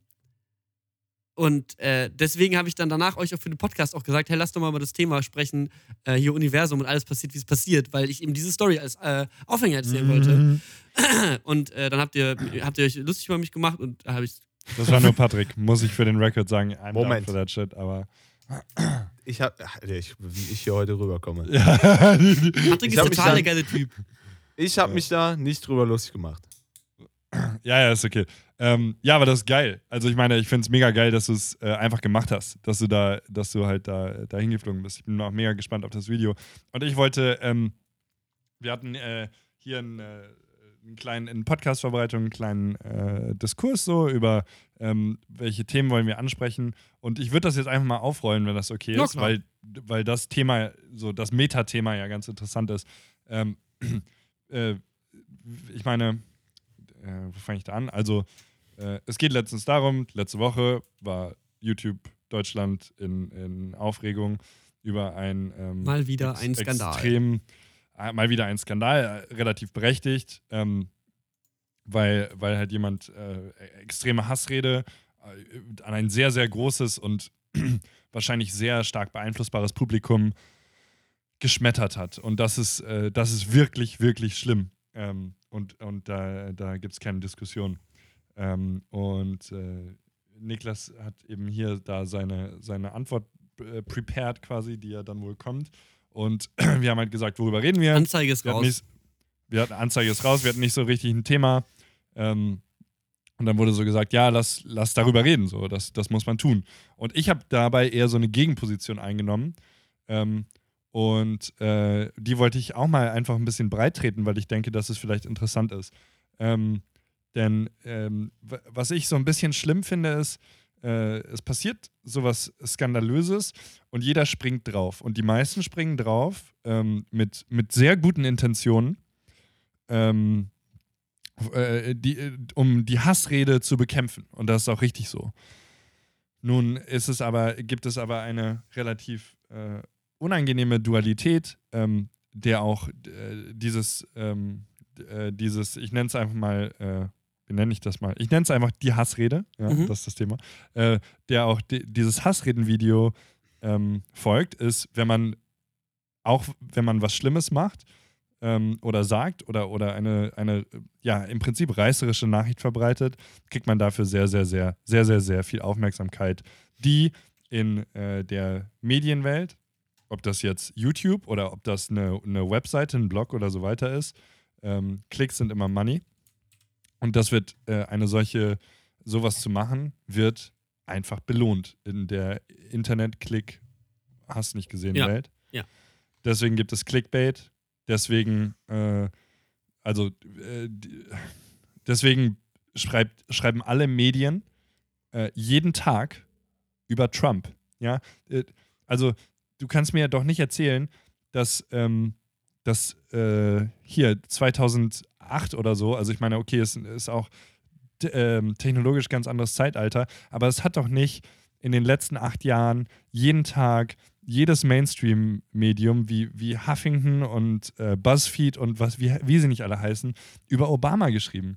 und äh, deswegen habe ich dann danach euch auch für den Podcast auch gesagt, hey, lasst doch mal über das Thema sprechen, äh, hier Universum und alles passiert, wie es passiert, weil ich eben diese Story als äh, Aufhänger erzählen wollte.
Mhm.
Und äh, dann habt ihr, habt ihr euch lustig über mich gemacht und da habe ich
Das war nur Patrick, muss ich für den Record sagen. I'm
Moment.
down for that shit, aber.
Ich hab, ich, wie ich hier heute rüberkomme.
Ja,
Patrick
Ich
ist total der geile Typ.
Ich habe
Ja.
mich da nicht drüber lustig gemacht.
Ja, ja, ist okay. Ähm, ja, aber das ist geil. Also ich meine, ich finde es mega geil, dass du es äh, einfach gemacht hast, dass du da, dass du halt da, da hingeflogen bist. Ich bin auch mega gespannt auf das Video. Und ich wollte, ähm, wir hatten äh, hier einen, äh, einen kleinen, in Podcast-Vorbereitung einen kleinen äh, Diskurs so über ähm, welche Themen wollen wir ansprechen. Und ich würde das jetzt einfach mal aufrollen, wenn das okay ist,
klar.
weil, weil das Thema, so das Metathema ja ganz interessant ist. Ähm, äh, ich meine, äh, wo fange ich da an? Also, äh, es geht letztens darum, letzte Woche war YouTube Deutschland in, in Aufregung über ein ähm,
Mal wieder ein Skandal.
Extrem, äh, mal wieder ein Skandal, äh, relativ berechtigt, ähm, weil, weil halt jemand äh, extreme Hassrede äh, an ein sehr, sehr großes und wahrscheinlich sehr stark beeinflussbares Publikum geschmettert hat. Und das ist, äh, das ist wirklich, wirklich schlimm. Ähm, und und da, da gibt es keine Diskussion. Ähm, und äh, Niklas hat eben hier da seine, seine Antwort äh, prepared quasi, die ja dann wohl kommt. Und wir haben halt gesagt, worüber reden wir?
Anzeige ist
wir
raus.
nicht, wir hatten Anzeige ist raus, wir hatten nicht so richtig ein Thema. Ähm, und dann wurde so gesagt, ja, lass, lass darüber reden, so, das, das muss man tun. Und ich habe dabei eher so eine Gegenposition eingenommen. Ähm, und äh, die wollte ich auch mal einfach ein bisschen breit treten, weil ich denke, dass es vielleicht interessant ist. Ähm, denn ähm, was ich so ein bisschen schlimm finde, ist, äh, es passiert sowas Skandalöses und jeder springt drauf. Und die meisten springen drauf ähm, mit, mit sehr guten Intentionen, ähm, äh, die, äh, um die Hassrede zu bekämpfen. Und das ist auch richtig so. Nun ist es aber, gibt es aber eine relativ äh, unangenehme Dualität, ähm, der auch äh, dieses, ähm, äh, dieses, ich nenne es einfach mal, äh, wie nenne ich das mal? Ich nenne es einfach die Hassrede, ja,
Mhm.
das ist das Thema, äh, der auch di dieses Hassreden-Video ähm, folgt, ist, wenn man auch, wenn man was Schlimmes macht ähm, oder sagt oder, oder eine, eine, ja, im Prinzip reißerische Nachricht verbreitet, kriegt man dafür sehr, sehr, sehr, sehr, sehr, sehr viel Aufmerksamkeit, die in äh, der Medienwelt, ob das jetzt YouTube oder ob das eine, eine Webseite, ein Blog oder so weiter ist, ähm, Klicks sind immer Money. Und das wird äh, eine solche, sowas zu machen, wird einfach belohnt in der Internet-Klick, hast nicht gesehen,
Ja,
Welt.
ja.
Deswegen gibt es Clickbait, deswegen, äh, also, äh, deswegen schreibt, schreiben alle Medien äh, jeden Tag über Trump. Ja, Äh, also du kannst mir doch nicht erzählen, dass, ähm, dass äh, hier 2008 oder so, also ich meine, okay, es ist auch ähm, technologisch ganz anderes Zeitalter, aber es hat doch nicht in den letzten acht Jahren jeden Tag jedes Mainstream-Medium wie, wie Huffington und äh, BuzzFeed und was, wie, wie sie nicht alle heißen, über Obama geschrieben.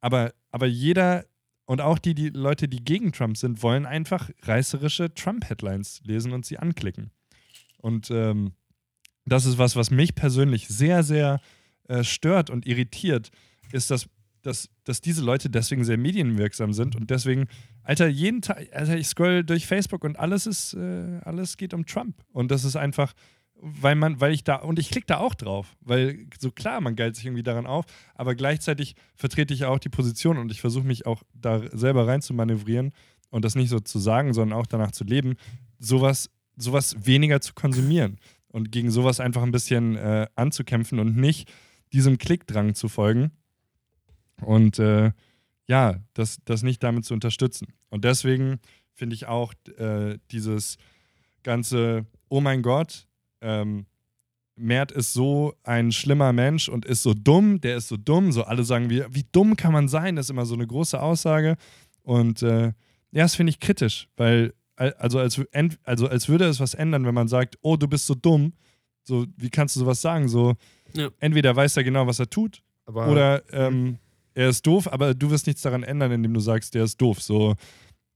Aber, aber jeder und auch die, die Leute, die gegen Trump sind, wollen einfach reißerische Trump-Headlines lesen und sie anklicken. Und ähm, das ist was, was mich persönlich sehr, sehr äh, stört und irritiert, ist, dass, dass, dass diese Leute deswegen sehr medienwirksam sind und deswegen, Alter, jeden Tag, Alter, ich scroll durch Facebook und alles ist, äh, alles geht um Trump. Und das ist einfach, weil man, weil ich da, und ich klicke da auch drauf, weil so klar, man geilt sich irgendwie daran auf, aber gleichzeitig vertrete ich auch die Position und ich versuche mich auch da selber rein zu manövrieren und das nicht so zu sagen, sondern auch danach zu leben, sowas, sowas weniger zu konsumieren und gegen sowas einfach ein bisschen äh, anzukämpfen und nicht diesem Klickdrang zu folgen und äh, ja, das, das nicht damit zu unterstützen. Und deswegen finde ich auch äh, dieses ganze, oh mein Gott, ähm, Mert ist so ein schlimmer Mensch und ist so dumm, der ist so dumm, so alle sagen, wie, wie dumm kann man sein, das ist immer so eine große Aussage. Und äh, ja, das finde ich kritisch, weil, also als, also als würde es was ändern, wenn man sagt, oh, du bist so dumm, so, wie kannst du sowas sagen? So,
Ja.
entweder weiß er genau, was er tut,
Aber
oder ähm, er ist doof, aber du wirst nichts daran ändern, indem du sagst, der ist doof. So.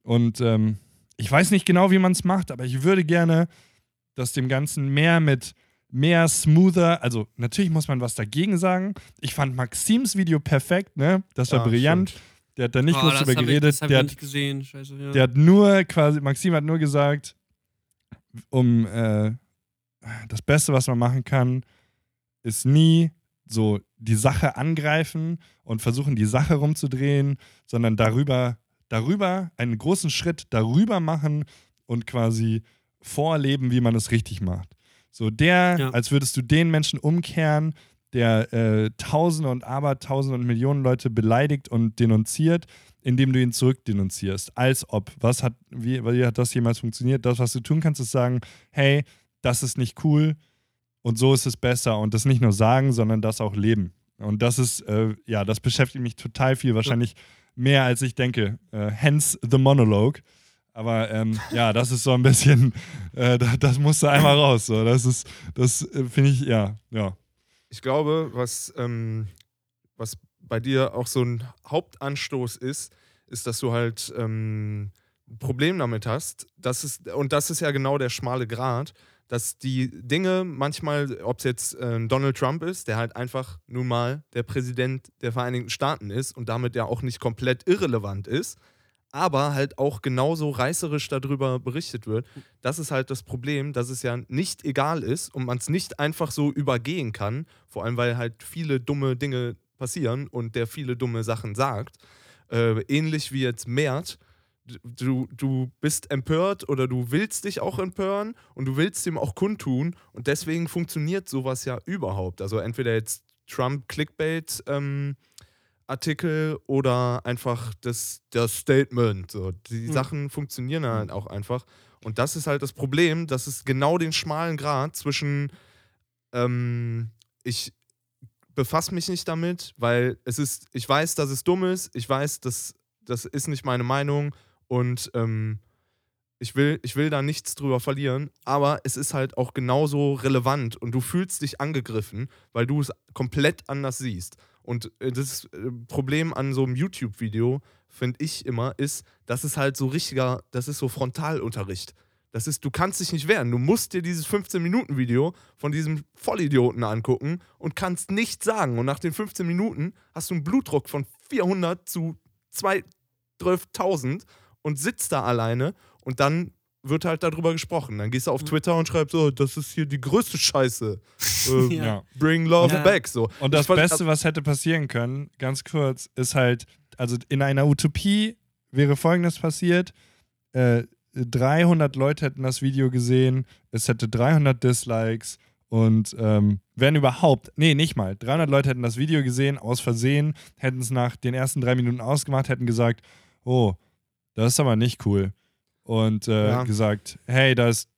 Und ähm, ich weiß nicht genau, wie man es macht, aber ich würde gerne, dass dem Ganzen mehr mit mehr smoother, also natürlich muss man was dagegen sagen. Ich fand Maxims Video perfekt, ne? Das war
Ja,
brillant.
stimmt.
Der hat da nicht
Oh,
groß
das
drüber
ich,
geredet.
hab
der,
ich
hat,
nicht gesehen. Scheiße, ja.
der hat nur quasi, Maxim hat nur gesagt, um äh, das Beste, was man machen kann, ist nie so die Sache angreifen und versuchen, die Sache rumzudrehen, sondern darüber, darüber einen großen Schritt darüber machen und quasi vorleben, wie man es richtig macht. So der,
Ja.
als würdest du den Menschen umkehren, der äh, Tausende und Abertausende und Millionen Leute beleidigt und denunziert, indem du ihn zurückdenunzierst. Als ob. Was hat, wie, wie hat das jemals funktioniert? Das, was du tun kannst, ist sagen, hey, das ist nicht cool und so ist es besser. Und das nicht nur sagen, sondern das auch leben. Und das ist, äh, ja, das beschäftigt mich total viel, wahrscheinlich mehr als ich denke. Äh, hence the monologue. Aber ähm, ja, das ist so ein bisschen, äh, das, das musste einmal raus. So. Das ist, das äh, finde ich, ja, ja.
Ich glaube, was, ähm, was bei dir auch so ein Hauptanstoß ist, ist, dass du halt ähm, ein Problem damit hast. Das ist, und das ist ja genau der schmale Grat, dass die Dinge manchmal, ob es jetzt äh, Donald Trump ist, der halt einfach nun mal der Präsident der Vereinigten Staaten ist und damit ja auch nicht komplett irrelevant ist, aber halt auch genauso reißerisch darüber berichtet wird. Das ist halt das Problem, dass es ja nicht egal ist und man es nicht einfach so übergehen kann, vor allem weil halt viele dumme Dinge passieren und der viele dumme Sachen sagt. Äh, ähnlich wie jetzt Mert. Du, du bist empört oder du willst dich auch empören und du willst ihm auch kundtun und deswegen funktioniert sowas ja überhaupt. Also entweder jetzt Trump Clickbait ähm, Artikel oder einfach das, das Statement. So. Die
Hm.
Sachen funktionieren halt auch einfach. Und das ist halt das Problem, dass es genau den schmalen Grad zwischen ähm, ich befasse mich nicht damit, weil es ist, ich weiß, dass es dumm ist, ich weiß, dass das ist nicht meine Meinung und ähm, ich will, ich will da nichts drüber verlieren, aber es ist halt auch genauso relevant und du fühlst dich angegriffen, weil du es komplett anders siehst. Und äh, das äh, Problem an so einem YouTube-Video, finde ich immer, ist, dass es halt so richtiger, das ist so Frontalunterricht. Das ist, du kannst dich nicht wehren. Du musst dir dieses 15-Minuten-Video von diesem Vollidioten angucken und kannst nichts sagen. Und nach den 15 Minuten hast du einen Blutdruck von 400 zu 12.000 und sitzt da alleine und dann wird halt darüber gesprochen. Dann gehst du auf Twitter und schreibst, so, das ist hier die größte Scheiße. Äh,
Ja.
Bring love
Ja.
back. So.
Und das Beste, was hätte passieren können, ganz kurz, ist halt, also in einer Utopie wäre folgendes passiert: äh, 300 Leute hätten das Video gesehen, es hätte 300 Dislikes und ähm, wenn überhaupt, nee, nicht mal, 300 Leute hätten das Video gesehen, aus Versehen, hätten es nach den ersten drei Minuten ausgemacht, hätten gesagt: Oh, das ist aber nicht cool. Und äh,
Ja.
gesagt: Hey, da ist,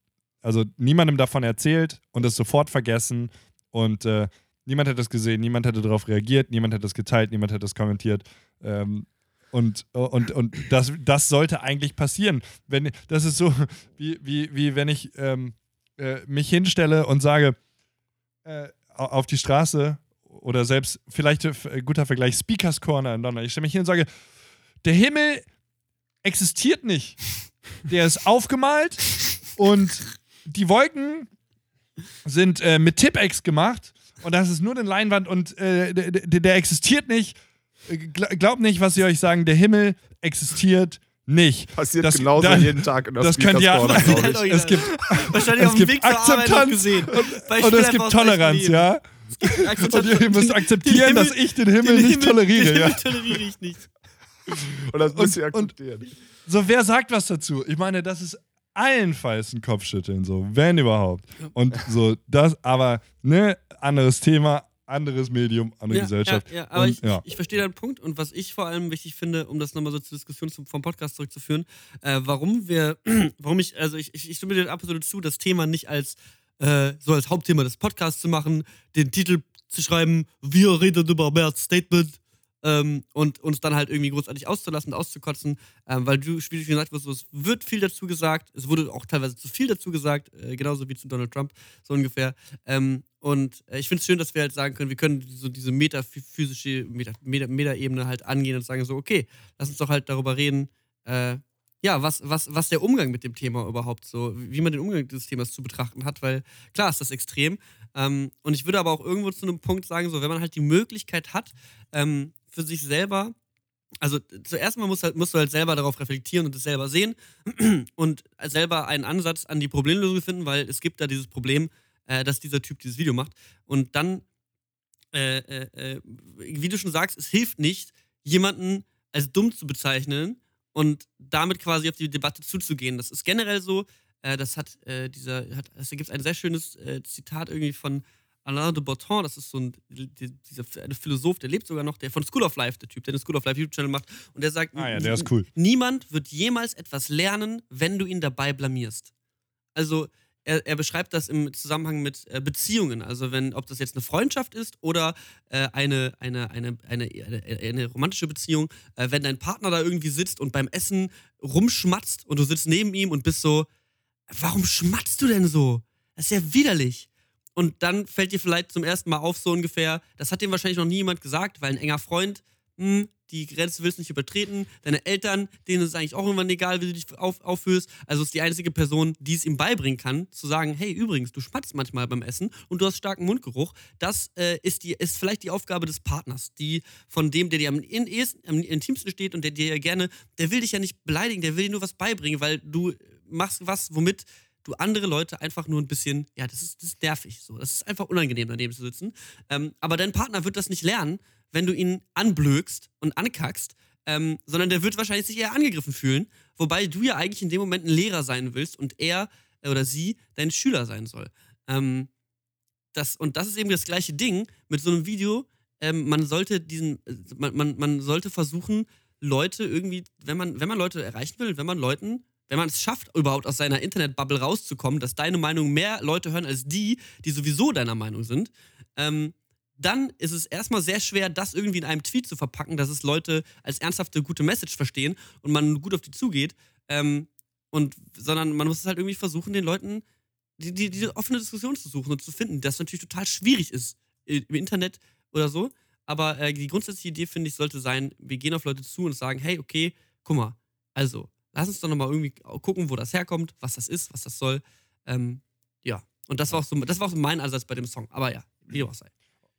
also niemandem davon erzählt und es sofort vergessen und äh, Niemand hätte es gesehen, niemand hätte darauf reagiert, niemand hätte es geteilt, niemand hätte es kommentiert. Ähm, und, und, und das, das sollte eigentlich passieren. Wenn, das ist so, wie, wie, wie wenn ich ähm, äh, mich hinstelle und sage, äh, au- auf die Straße oder selbst, vielleicht äh, guter Vergleich, Speakers Corner in London. Ich stelle mich hin und sage, der Himmel existiert nicht. Der ist aufgemalt und die Wolken sind äh, mit Tipex gemacht und das ist nur eine Leinwand und äh, der, der, existiert nicht. Äh, gl- Glaubt nicht, was sie euch sagen, der Himmel existiert nicht.
Passiert
Das-
genauso
da-
jeden Tag in der
das könnt ihr
ich.
Es gibt,
Wahrscheinlich
es
auf dem
gibt Akzeptanz
gesehen.
Und
will
es gibt Toleranz, ja.
Akzeptanz
Und ihr müsst
den-
akzeptieren,
den
dass ich den Himmel nicht toleriere.
Den
Ja.
Himmel toleriere ich nicht.
Und das müsst ihr
und-
akzeptieren.
So, wer sagt was dazu? Ich meine, das ist allenfalls ein Kopfschütteln, so, wenn überhaupt. Und so, das, aber, ne, anderes Thema, anderes Medium, andere Gesellschaft.
Ja, ja aber
und,
ich,
ja.
ich, ich verstehe deinen Punkt und was ich vor allem wichtig finde, um das nochmal so zur Diskussion zum, vom Podcast zurückzuführen, äh, warum wir, warum ich, also ich, ich, ich stimme dir absolut zu, das Thema nicht als äh, so als Hauptthema des Podcasts zu machen, den Titel zu schreiben, wir reden über Merz Statement ähm, und uns dann halt irgendwie großartig auszulassen, auszukotzen, ähm, weil du, wie gesagt hast, es wird viel dazu gesagt, es wurde auch teilweise zu viel dazu gesagt, äh, genauso wie zu Donald Trump, so ungefähr. Ähm, und äh, ich finde es schön, dass wir halt sagen können, wir können so diese metaphysische Meta- Meta- Meta-Ebene halt angehen und sagen so, okay, lass uns doch halt darüber reden, äh, ja, was, was, was der Umgang mit dem Thema überhaupt so, wie man den Umgang dieses Themas zu betrachten hat, weil klar ist das extrem. Ähm, und ich würde aber auch irgendwo zu einem Punkt sagen, so, wenn man halt die Möglichkeit hat, ähm, für sich selber, also zuerst mal musst, halt, musst du halt selber darauf reflektieren und es selber sehen und selber einen Ansatz an die Problemlösung finden, weil es gibt da dieses Problem, äh, dass dieser Typ dieses Video macht. Und dann äh, äh, äh, wie du schon sagst, es hilft nicht, jemanden als dumm zu bezeichnen und damit quasi auf die Debatte zuzugehen. Das ist generell so. Äh, das hat äh, dieser, hat, es gibt ein sehr schönes Zitat irgendwie von Alain de Botton, das ist so ein die, dieser Philosoph, der lebt sogar noch, der von School of Life, der Typ, der den School of Life YouTube-Channel macht. Und der sagt,
Ah ja, der ist cool.
niemand wird jemals etwas lernen, wenn du ihn dabei blamierst. Also er, er beschreibt das im Zusammenhang mit äh, Beziehungen. Also wenn, ob das jetzt eine Freundschaft ist oder äh, eine, eine, eine, eine, eine, eine romantische Beziehung, äh, wenn dein Partner da irgendwie sitzt und beim Essen rumschmatzt und du sitzt neben ihm und bist so, warum schmatzt du denn so? Das ist ja widerlich. Und dann fällt dir vielleicht zum ersten Mal auf, so ungefähr, das hat dem wahrscheinlich noch nie jemand gesagt, weil ein enger Freund, hm, die Grenze willst du nicht übertreten. Deine Eltern, denen ist es eigentlich auch irgendwann egal, wie du dich auf, aufführst. Also ist die einzige Person, die es ihm beibringen kann, zu sagen, hey, übrigens, du schmatzt manchmal beim Essen und du hast starken Mundgeruch. Das äh, ist, die, ist vielleicht die Aufgabe des Partners, die von dem, der dir am, in, am intimsten steht und der dir ja gerne, der will dich ja nicht beleidigen, der will dir nur was beibringen, weil du machst was, womit du andere Leute einfach nur ein bisschen, ja, das ist, das ist nervig. So. Das ist einfach unangenehm, daneben zu sitzen. Ähm, aber dein Partner wird das nicht lernen, wenn du ihn anblökst und ankackst, ähm, sondern der wird wahrscheinlich sich eher angegriffen fühlen, wobei du ja eigentlich in dem Moment ein Lehrer sein willst und er äh, oder sie dein Schüler sein soll. Ähm, das, und das ist eben das gleiche Ding mit so einem Video. Ähm, man sollte diesen, äh, man, man, man sollte versuchen, Leute irgendwie, wenn man, wenn man Leute erreichen will, wenn man Leuten, wenn man es schafft, überhaupt aus seiner Internetbubble rauszukommen, dass deine Meinung mehr Leute hören als die, die sowieso deiner Meinung sind, ähm, dann ist es erstmal sehr schwer, das irgendwie in einem Tweet zu verpacken, dass es Leute als ernsthafte, gute Message verstehen und man gut auf die zugeht. Ähm, und, sondern man muss es halt irgendwie versuchen, den Leuten die, die, diese offene Diskussion zu suchen und zu finden, das natürlich total schwierig ist im Internet oder so. Aber äh, die grundsätzliche Idee, finde ich, sollte sein, wir gehen auf Leute zu und sagen, hey, okay, guck mal, also, lass uns doch nochmal irgendwie gucken, wo das herkommt, was das ist, was das soll. Ähm, ja. Und das war, auch so, das war auch so mein Ansatz bei dem Song. Aber ja, wie auch sei.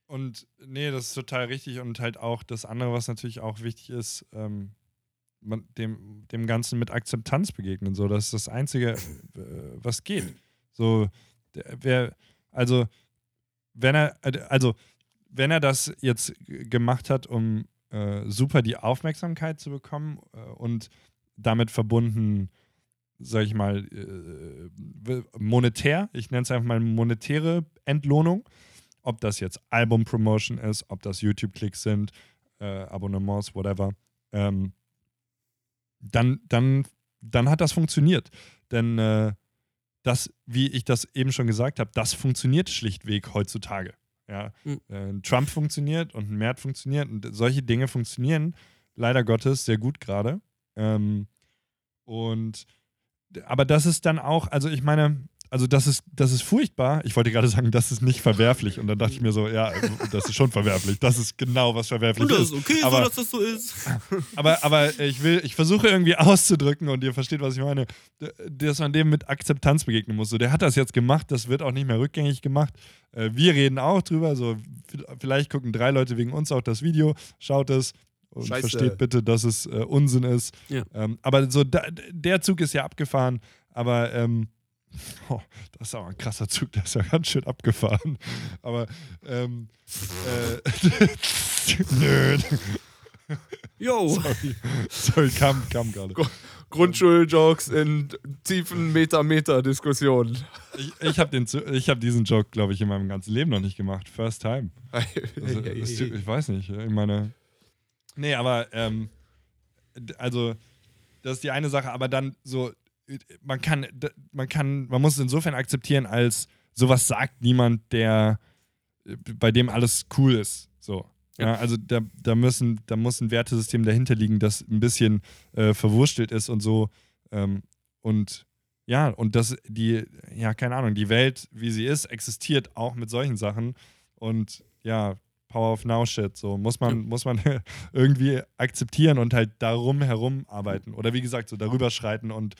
Und nee, das ist total richtig. Und halt auch das andere, was natürlich auch wichtig ist, ähm, dem, dem Ganzen mit Akzeptanz begegnen. So, das ist das Einzige, äh, was geht. So, der, wer, also, wenn er, also, wenn er das jetzt gemacht hat, um äh, super die Aufmerksamkeit zu bekommen äh, und damit verbunden, sag ich mal, äh, monetär, ich nenne es einfach mal monetäre Entlohnung, ob das jetzt Album-Promotion ist, ob das YouTube-Klicks sind, äh, Abonnements, whatever, ähm, dann, dann, dann hat das funktioniert. Denn äh, das, wie ich das eben schon gesagt habe, das funktioniert schlichtweg heutzutage. Ja,
Mhm.
äh, Trump funktioniert und ein Mert funktioniert und solche Dinge funktionieren leider Gottes sehr gut gerade. Ähm, und aber das ist dann auch, also ich meine, also das ist, das ist furchtbar. Ich wollte gerade sagen, das ist nicht verwerflich. Und dann dachte ich mir so, ja, das ist schon verwerflich. Das ist genau, was verwerflich
Und das
ist.
ist okay,
aber,
so, dass das so ist.
aber, aber ich will, ich versuche irgendwie auszudrücken und ihr versteht, was ich meine, dass man dem mit Akzeptanz begegnen muss. So, der hat das jetzt gemacht, das wird auch nicht mehr rückgängig gemacht. Äh, wir reden auch drüber. So, vielleicht gucken drei Leute wegen uns auch das Video, schaut es und
Scheiße.
versteht bitte, dass es äh, Unsinn ist.
Ja.
Ähm, aber so, da, der Zug ist ja abgefahren, aber ähm, oh, das ist aber ein krasser Zug, der ist ja ganz schön abgefahren. Aber ähm, äh, nö.
Yo.
Sorry, sorry kam, kam gerade.
Grundschuljokes in tiefen Meter-Meter-Diskussionen.
Ich, ich habe hab diesen Joke, glaube ich, in meinem ganzen Leben noch nicht gemacht. First time. Also, ich weiß nicht. Ich meine. Nee, aber ähm, also, das ist die eine Sache, aber dann so, äh, man kann, man kann, man muss es insofern akzeptieren, als sowas sagt niemand, der äh, bei dem alles cool ist. So. Ja, also da, da, müssen, da muss ein Wertesystem dahinter liegen, das ein bisschen äh, verwurstelt ist und so. Ähm, und ja, und das, die, ja, keine Ahnung, die Welt, wie sie ist, existiert auch mit solchen Sachen. Und ja, Power of Now Shit, so muss man, muss man irgendwie akzeptieren und halt darum herum arbeiten. Oder wie gesagt, so darüber schreiten und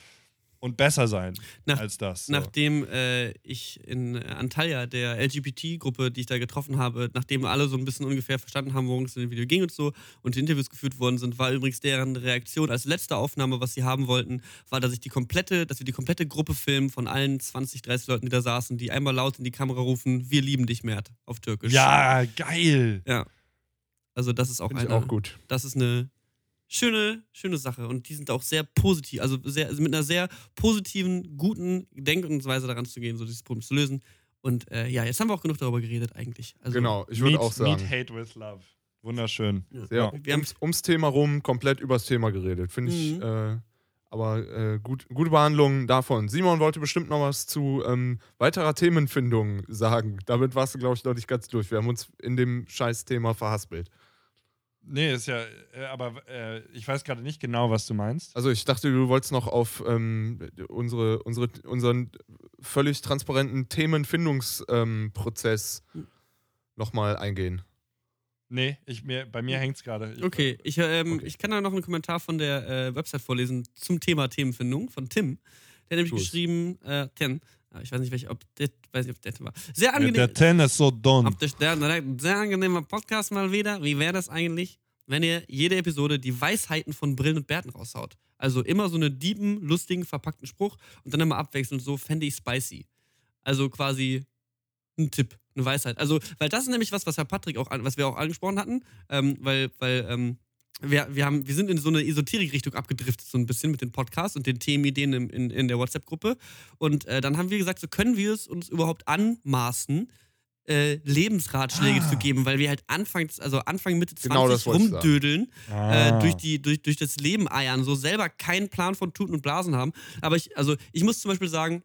und besser sein
Nach-
als das. So.
Nachdem äh, ich in Antalya, der LGBT-Gruppe, die ich da getroffen habe, nachdem alle so ein bisschen ungefähr verstanden haben, worum es in dem Video ging und so und die Interviews geführt worden sind, war übrigens deren Reaktion als letzte Aufnahme, was sie haben wollten, war, dass ich die komplette, dass wir die komplette Gruppe filmen von allen 20, 30 Leuten, die da saßen, die einmal laut in die Kamera rufen, wir lieben dich, Mert, auf Türkisch.
ja, geil.
Ja. Also das ist auch
Finde ich
eine,
auch gut.
das ist eine schöne, schöne Sache. Und die sind auch sehr positiv, also sehr, also mit einer sehr positiven, guten Denk- und Weise daran zu gehen, so dieses Problem zu lösen. Und äh, ja, jetzt haben wir auch genug darüber geredet eigentlich. Also,
Genau, ich würde auch sagen.
Meet Hate with Love. Wunderschön. Ja.
Wir haben-
ums, ums Thema rum, komplett übers Thema geredet. Finde ich,
Mhm.
äh, aber äh, gut, gute Behandlung davon. Simon wollte bestimmt noch was zu ähm, weiterer Themenfindung sagen. Damit warst du, glaube ich, noch nicht ganz durch. Wir haben uns in dem Scheiß-Thema verhaspelt.
Nee, ist ja, äh, aber äh, ich weiß gerade nicht genau, was du meinst.
Also ich dachte, du wolltest noch auf ähm, unsere, unsere, unseren völlig transparenten Themenfindungsprozess ähm, nochmal eingehen.
Nee, ich, mir, bei mir hängt es gerade.
Okay, ich, ähm,
Okay.
ich kann da noch einen Kommentar von der äh, Website vorlesen zum Thema Themenfindung von Tim. Der hat nämlich
Tu's.
geschrieben, äh, Tim, ich weiß nicht, welch, ob der, weiß nicht, ob Tim war. Sehr
Ja,
angenehm.
der Ten ist so
der, sehr angenehmer Podcast mal wieder. Wie wäre das eigentlich, wenn ihr jede Episode die Weisheiten von Brillen und Bärten raushaut? Also immer so einen dieben, lustigen, verpackten Spruch und dann immer abwechselnd so, fände ich spicy. Also quasi ein Tipp, eine Weisheit. Also, weil das ist nämlich was, was Herr Patrick auch, was wir auch angesprochen hatten, ähm, weil, weil, ähm, wir, wir, haben, wir sind in so eine Esoterik-Richtung abgedriftet, so ein bisschen mit den Podcasts und den Themenideen in, in, in der WhatsApp-Gruppe. Und äh, dann haben wir gesagt, so können wir es uns überhaupt anmaßen, äh, Lebensratschläge
Ah.
zu geben, weil wir halt Anfang, also Anfang Mitte 20
Genau das
rumdödeln,
Ah.
äh, durch, die, durch, durch das Leben eiern, so selber keinen Plan von Tuten und Blasen haben. Aber ich, also ich muss zum Beispiel sagen,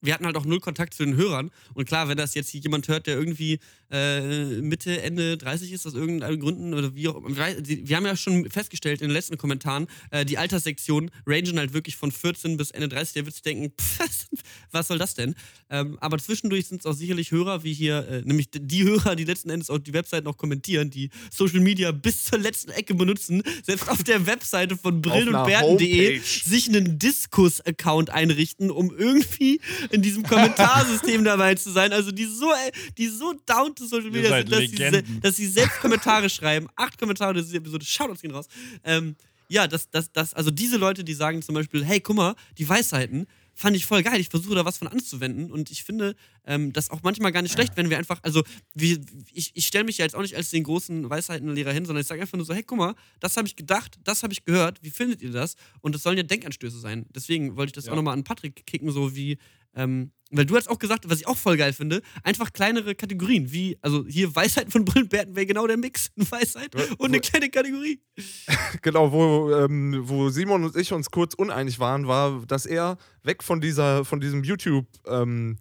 wir hatten halt auch null Kontakt zu den Hörern. Und klar, wenn das jetzt jemand hört, der irgendwie äh, Mitte, Ende 30 ist, aus irgendeinen Gründen oder wie auch immer. Wir haben ja schon festgestellt in den letzten Kommentaren, äh, die Alterssektion rangen halt wirklich von 14 bis Ende 30. Der wird sich denken, pff, was soll das denn? Ähm, aber zwischendurch sind es auch sicherlich Hörer, wie hier, äh, nämlich die Hörer, die letzten Endes auch die Website noch kommentieren, die Social Media bis zur letzten Ecke benutzen, selbst auf der Webseite von brillen
einer
und Bärten.de
Homepage.
sich einen Diskus-Account einrichten, um irgendwie in diesem Kommentarsystem dabei zu sein. Also die so, äh, die so down to Social Media sind, dass sie, dass sie selbst Kommentare schreiben. Acht Kommentare in dieser Episode, Shoutouts gehen raus. Ähm, ja, das, das, das, also diese Leute, die sagen zum Beispiel, hey, guck mal, die Weisheiten, fand ich voll geil. Ich versuche da was von anzuwenden und ich finde ähm, das auch manchmal gar nicht schlecht, wenn wir einfach, also wir, ich, ich stelle mich ja jetzt auch nicht als den großen Weisheitenlehrer hin, sondern ich sage einfach nur so, hey, guck mal, das habe ich gedacht, das habe ich gehört, wie findet ihr das? Und das sollen ja Denkanstöße sein. Deswegen wollte ich das
Ja.
auch nochmal an Patrick kicken, so wie, ähm, weil du hast auch gesagt, was ich auch voll geil finde, einfach kleinere Kategorien, wie, also hier Weisheiten von Brillenbärten wäre genau der Mix, eine Weisheit und eine kleine Kategorie.
Genau, wo, ähm, wo Simon und ich uns kurz uneinig waren, war, dass er weg von dieser, von diesem YouTube ähm,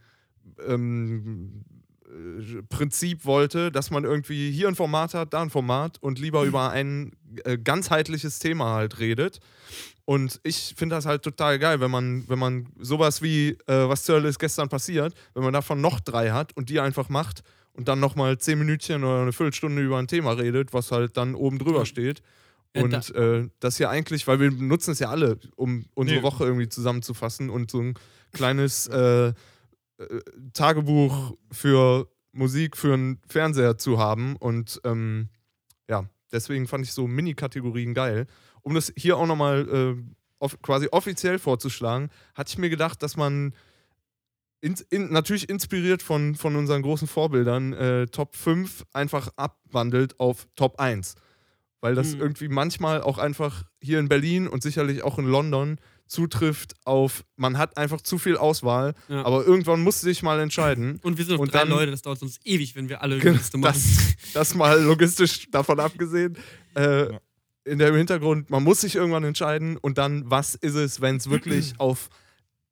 ähm, äh, Prinzip wollte, dass man irgendwie hier ein Format hat, da ein Format und lieber über ein äh, ganzheitliches Thema halt redet. Und ich finde das halt total geil, wenn man, wenn man sowas wie, äh, was zur Hölle ist gestern passiert, wenn man davon noch drei hat und die einfach macht und dann nochmal zehn Minütchen oder eine Viertelstunde über ein Thema redet, was halt dann oben drüber steht. Und äh, das hier eigentlich, weil wir benutzen es ja alle, um unsere
Nee.
Woche irgendwie zusammenzufassen und so ein kleines äh, äh, Tagebuch für Musik für einen Fernseher zu haben. Und ähm, ja, deswegen fand ich so Mini-Kategorien geil. Um das hier auch nochmal äh, off quasi offiziell vorzuschlagen, hatte ich mir gedacht, dass man in, in, natürlich inspiriert von, von unseren großen Vorbildern äh, Top 5 einfach abwandelt auf Top 1. Weil das
Mhm.
irgendwie manchmal auch einfach hier in Berlin und sicherlich auch in London zutrifft auf, man hat einfach zu viel Auswahl,
Ja.
aber irgendwann muss sich mal entscheiden.
Und wir sind noch
Und
drei
dann-
Leute, das dauert sonst ewig, wenn wir alle
Genau,
Liste machen.
das, das mal logistisch davon abgesehen. Äh,
Ja.
In dem Hintergrund, man muss sich irgendwann entscheiden und dann, was ist es, wenn es wirklich auf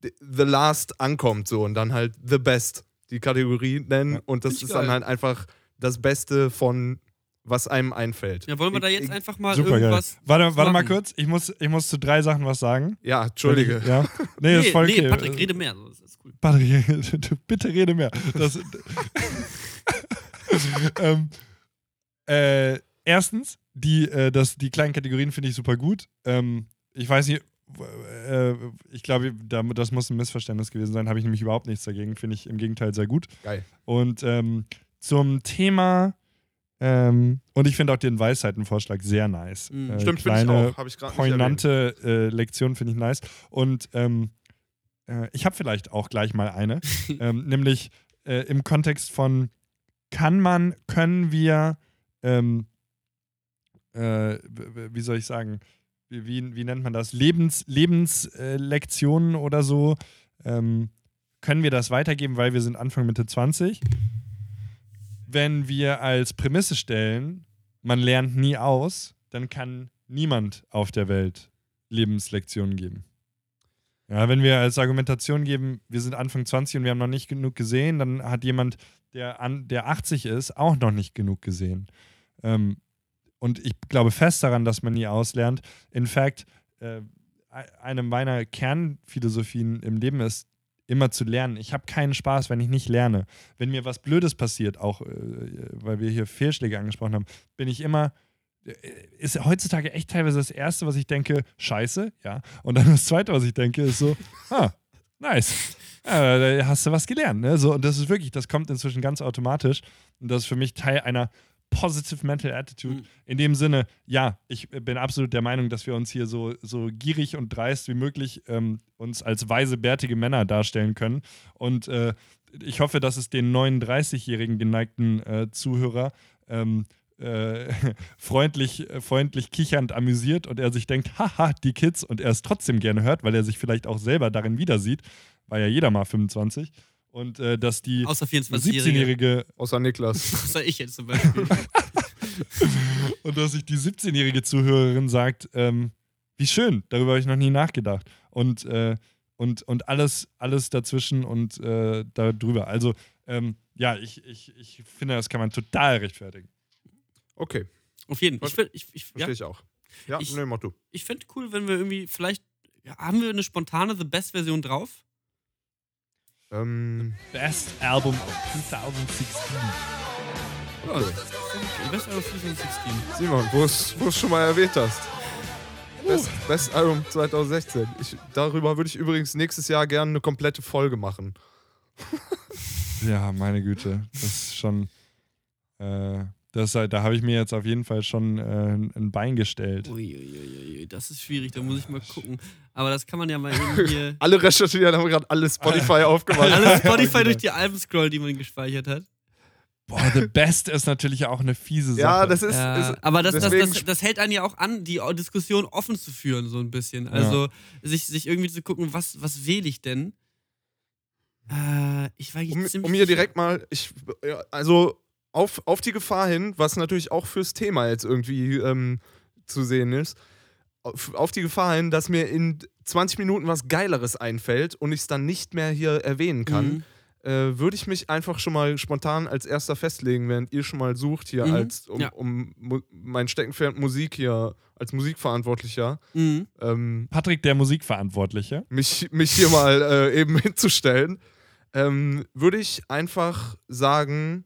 the- Last ankommt, so und dann halt The Best die Kategorie nennen
Ja.
und das ist dann
geil.
halt einfach das Beste von was einem einfällt.
Ja, wollen wir da jetzt
ich-
einfach mal
Super geil.
irgendwas.
Warte, warte mal kurz. Ich muss, ich muss zu drei Sachen was sagen.
Ja, Entschuldige.
Ja. Nee, ist voll
nee,
okay.
Patrick, rede mehr. Das ist cool.
Patrick, bitte rede mehr. Das, ähm, äh, erstens, die, äh, das, die kleinen Kategorien finde ich super gut. Ähm, ich weiß nicht, äh, ich glaube, da- das muss ein Missverständnis gewesen sein. Habe ich nämlich überhaupt nichts dagegen. Finde ich im Gegenteil sehr gut.
Geil.
Und ähm, zum Thema, ähm, und ich finde auch den Weisheitenvorschlag sehr nice.
Mhm.
Äh,
Stimmt, finde ich auch. Habe ich gerade
poignante äh, Lektion finde ich nice. Und ähm, äh, ich habe vielleicht auch gleich mal eine, ähm, nämlich äh, im Kontext von, kann man, können wir, ähm, äh, wie soll ich sagen, wie, wie, nennt man das, Lebens, Lebenslektionen äh, oder so, ähm, können wir das weitergeben, weil wir sind Anfang Mitte 20? Wenn wir als Prämisse stellen, man lernt nie aus, dann kann niemand auf der Welt Lebenslektionen geben. Ja, wenn wir als Argumentation geben, wir sind Anfang 20 und wir haben noch nicht genug gesehen, dann hat jemand, der, an, der 80 ist, auch noch nicht genug gesehen. Ähm, und ich glaube fest daran, dass man nie auslernt. In fact, äh, eine meiner Kernphilosophien im Leben ist, immer zu lernen. Ich habe keinen Spaß, wenn ich nicht lerne. Wenn mir was Blödes passiert, auch äh, weil wir hier Fehlschläge angesprochen haben, bin ich immer, äh, ist heutzutage echt teilweise das Erste, was ich denke, scheiße, ja. Und dann das Zweite, was ich denke, ist so, ah, nice. Ja, da hast du was gelernt, ne? So, und das ist wirklich, das kommt inzwischen ganz automatisch. Und das ist für mich Teil einer Positive Mental Attitude.
Mhm.
In dem Sinne, ja, ich bin absolut der Meinung, dass wir uns hier so, so gierig und dreist wie möglich ähm, uns als weise, bärtige Männer darstellen können. Und äh, ich hoffe, dass es den 39-jährigen geneigten äh, Zuhörer ähm, äh, freundlich, äh, freundlich kichernd amüsiert und er sich denkt, haha, die Kids und er es trotzdem gerne hört, weil er sich vielleicht auch selber darin wieder sieht, war ja jeder mal 25. Und äh, dass die
Außer 24-Jährige.
17-jährige
Außer Niklas.
Außer ich jetzt zum Beispiel.
und dass sich die 17-jährige Zuhörerin sagt, ähm, wie schön, darüber habe ich noch nie nachgedacht. Und, äh, und, und alles, alles dazwischen und äh, darüber. Also, ähm, ja, ich, ich, ich finde, das kann man total rechtfertigen.
Okay,
Auf jeden Fall. Ich, ich, ich,
verstehe
ja,
ich auch. Ja,
Ich-
nee, mach du.
ich fände cool, wenn wir irgendwie vielleicht. Ja, haben wir eine spontane The Best-Version drauf?
Ähm,
Best Album of 2016.
Ja. Best Album 2016.
Simon, wo es wo es schon mal erwähnt hast. Best, Best Album 2016. Ich, darüber würde ich übrigens nächstes Jahr gerne eine komplette Folge machen.
Ja, meine Güte. Das ist schon. Äh, das, da habe ich mir jetzt auf jeden Fall schon äh, ein Bein gestellt.
Uiuiui, das ist schwierig, da muss ich mal gucken. Aber das kann man ja mal eben hier.
Alle recherchieren, haben gerade alle Spotify aufgemacht.
Alles Spotify durch die Alben scrollen, die man gespeichert hat.
Boah, The Best ist natürlich auch eine fiese Sache.
Ja, das ist.
Ja,
ist
aber das, das, das, das hält einen ja auch an, die Diskussion offen zu führen, so ein bisschen. Also sich, sich irgendwie zu gucken, was, was wähle ich denn? Äh, ich war jetzt
um,
ziemlich
um hier direkt mal, ich, ja, also auf, auf die Gefahr hin, was natürlich auch fürs Thema jetzt irgendwie ähm, zu sehen ist, auf, auf die Gefahr hin, dass mir in 20 Minuten was Geileres einfällt und ich es dann nicht mehr hier erwähnen kann,
Mhm.
äh, würde ich mich einfach schon mal spontan als erster festlegen, während ihr schon mal sucht hier
Mhm,
als um,
ja.
um mein Steckenpferd Musik hier als Musikverantwortlicher
Mhm.
ähm,
Patrick, der Musikverantwortliche.
mich, mich hier mal äh, eben hinzustellen, ähm, würde ich einfach sagen,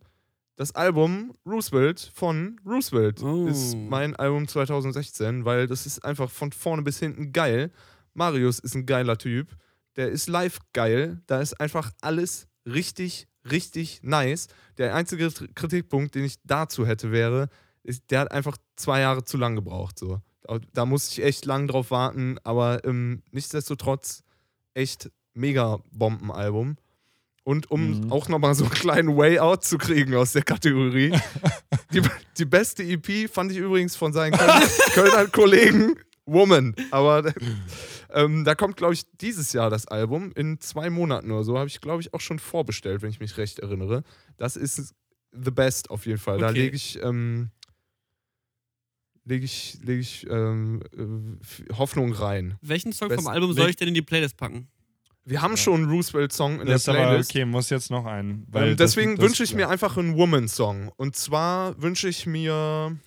das Album Roosevelt von Roosevelt
Oh.
ist mein Album 2016, weil das ist einfach von vorne bis hinten geil. Marius ist ein geiler Typ. Der ist live geil. Da ist einfach alles richtig, richtig nice. Der einzige Kritikpunkt, den ich dazu hätte, wäre, ist, der hat einfach zwei Jahre zu lang gebraucht. So. Da, da musste ich echt lang drauf warten, aber ähm, nichtsdestotrotz echt mega Bombenalbum. Und um
Mhm.
auch nochmal so einen kleinen Way Out zu kriegen aus der Kategorie. die, die beste EP fand ich übrigens von seinen Kölner, Kölner Kollegen Woman. Aber ähm, da kommt, glaube ich, dieses Jahr das Album. In zwei Monaten oder so habe ich, glaube ich, auch schon vorbestellt, wenn ich mich recht erinnere. Das ist the best auf jeden Fall. Da
Okay.
lege ich, ähm, lege ich, lege ich ähm, äh, Hoffnung rein.
Welchen Song
Best-
vom Album soll ich denn in die Playlist packen?
Wir haben schon einen Roosevelt-Song in
Das ist
der
aber
Playlist.
okay, muss jetzt noch ein. Weil
Ähm, deswegen wünsche ich mir einfach einen Woman-Song. Und zwar wünsche ich mir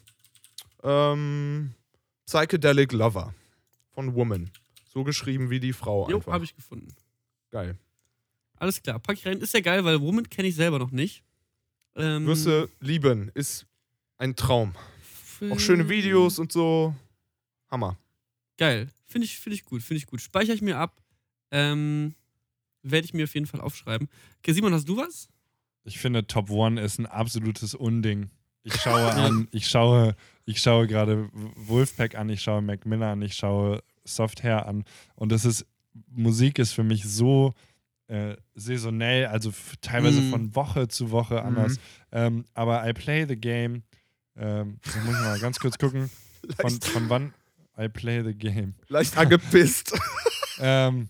ähm, Psychedelic Lover von Woman. So geschrieben wie die Frau
Jo, habe ich gefunden.
Geil.
Alles klar, pack ich rein. Ist ja geil, weil Woman kenne ich selber noch nicht. Ähm,
Wirst lieben. Ist ein Traum. Auch schöne Videos und so. Hammer.
Geil. Finde ich, find ich gut, finde ich gut. Speichere ich mir ab. Ähm, Werde ich mir auf jeden Fall aufschreiben. Okay, Simon, hast du was?
Ich finde, Top One ist ein absolutes Unding. Ich schaue an, ich schaue, ich schaue gerade Wolfpack an, ich schaue Mac Miller an, ich schaue Soft Hair an. Und das ist, Musik ist für mich so äh, saisonell, also teilweise
Mm.
von Woche zu Woche anders. Ähm, aber I play the game. Ähm, muss ich mal ganz kurz gucken. Von, von wann I play the game.
leicht angepisst.
Ähm,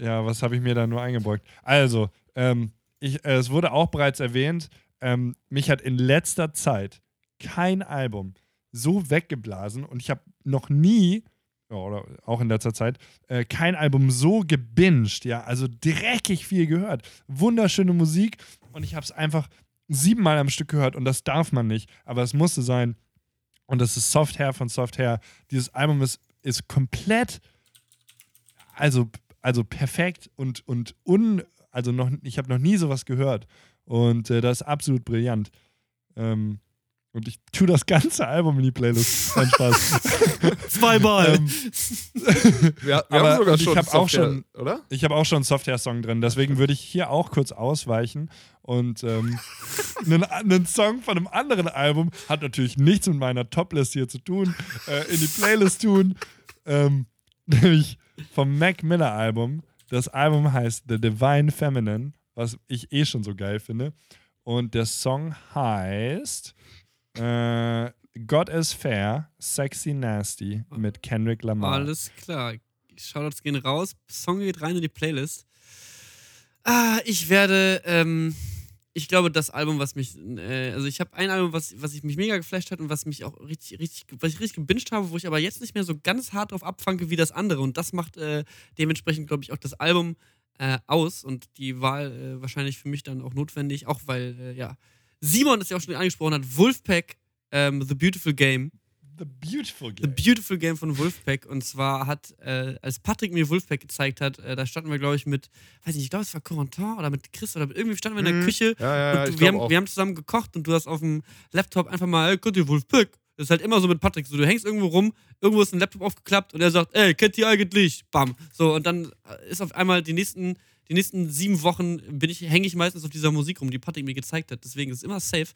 ja, was habe ich mir da nur eingebeugt? Also, ähm, ich, äh, es wurde auch bereits erwähnt, ähm, mich hat in letzter Zeit kein Album so weggeblasen und ich habe noch nie, oder auch in letzter Zeit, äh, kein Album so gebinged, ja, also dreckig viel gehört. Wunderschöne Musik und ich habe es einfach siebenmal am Stück gehört und das darf man nicht, aber es musste sein. Und das ist Soft Hair von Soft Hair. Dieses Album ist, ist komplett also, also perfekt und, und un, also noch, ich habe noch nie sowas gehört. Und äh, das ist absolut brillant. Ähm, und ich tue das ganze Album in die Playlist. Kein Spaß.
Zweimal.
ähm,
Wir, wir
Aber
haben sogar
ich
schon
hab auch
Software,
schon-
oder?
ich habe auch schon einen Software-Song drin, deswegen würde ich hier auch kurz ausweichen. Und ähm, einen, einen Song von einem anderen Album hat natürlich nichts mit meiner Toplist hier zu tun, äh, in die Playlist tun. Ähm, nämlich vom Mac Miller Album. Das Album heißt The Divine Feminine, was ich eh schon so geil finde. Und der Song heißt äh, God is Fair, Sexy Nasty mit Kendrick Lamar.
Alles klar. Shoutouts gehen raus. Song geht rein in die Playlist. Ah, ich werde, ähm, ich glaube, das Album, was mich, äh, also ich habe ein Album, was, was ich mich mega geflasht hat und was mich auch richtig, richtig, was ich richtig gebinged habe, wo ich aber jetzt nicht mehr so ganz hart drauf abfange wie das andere. Und das macht äh, dementsprechend, glaube ich, auch das Album äh, aus und die Wahl äh, wahrscheinlich für mich dann auch notwendig, auch weil, äh, ja, Simon es ja auch schon angesprochen hat, Wolfpack, ähm, The Beautiful Game.
The Beautiful
The
Game.
Beautiful Game von Wolfpack. Und zwar hat, äh, als Patrick mir Wolfpack gezeigt hat, äh, da standen wir, glaube ich, mit, weiß nicht, ich glaube, es war Corentin oder mit Chris oder mit, irgendwie standen wir in der
Mhm.
Küche
Ja, ja, ja.
und du, wir, haben,
auch.
wir haben zusammen gekocht und du hast auf dem Laptop einfach mal, ey, kennt ihr Wolfpack? Das ist halt immer so mit Patrick. So, du hängst irgendwo rum, irgendwo ist ein Laptop aufgeklappt und er sagt, ey, kennt ihr eigentlich? Bam. So, und dann äh, ist auf einmal die nächsten, die nächsten sieben Wochen bin ich, hänge ich meistens auf dieser Musik rum, die Patrick mir gezeigt hat. Deswegen ist es immer safe.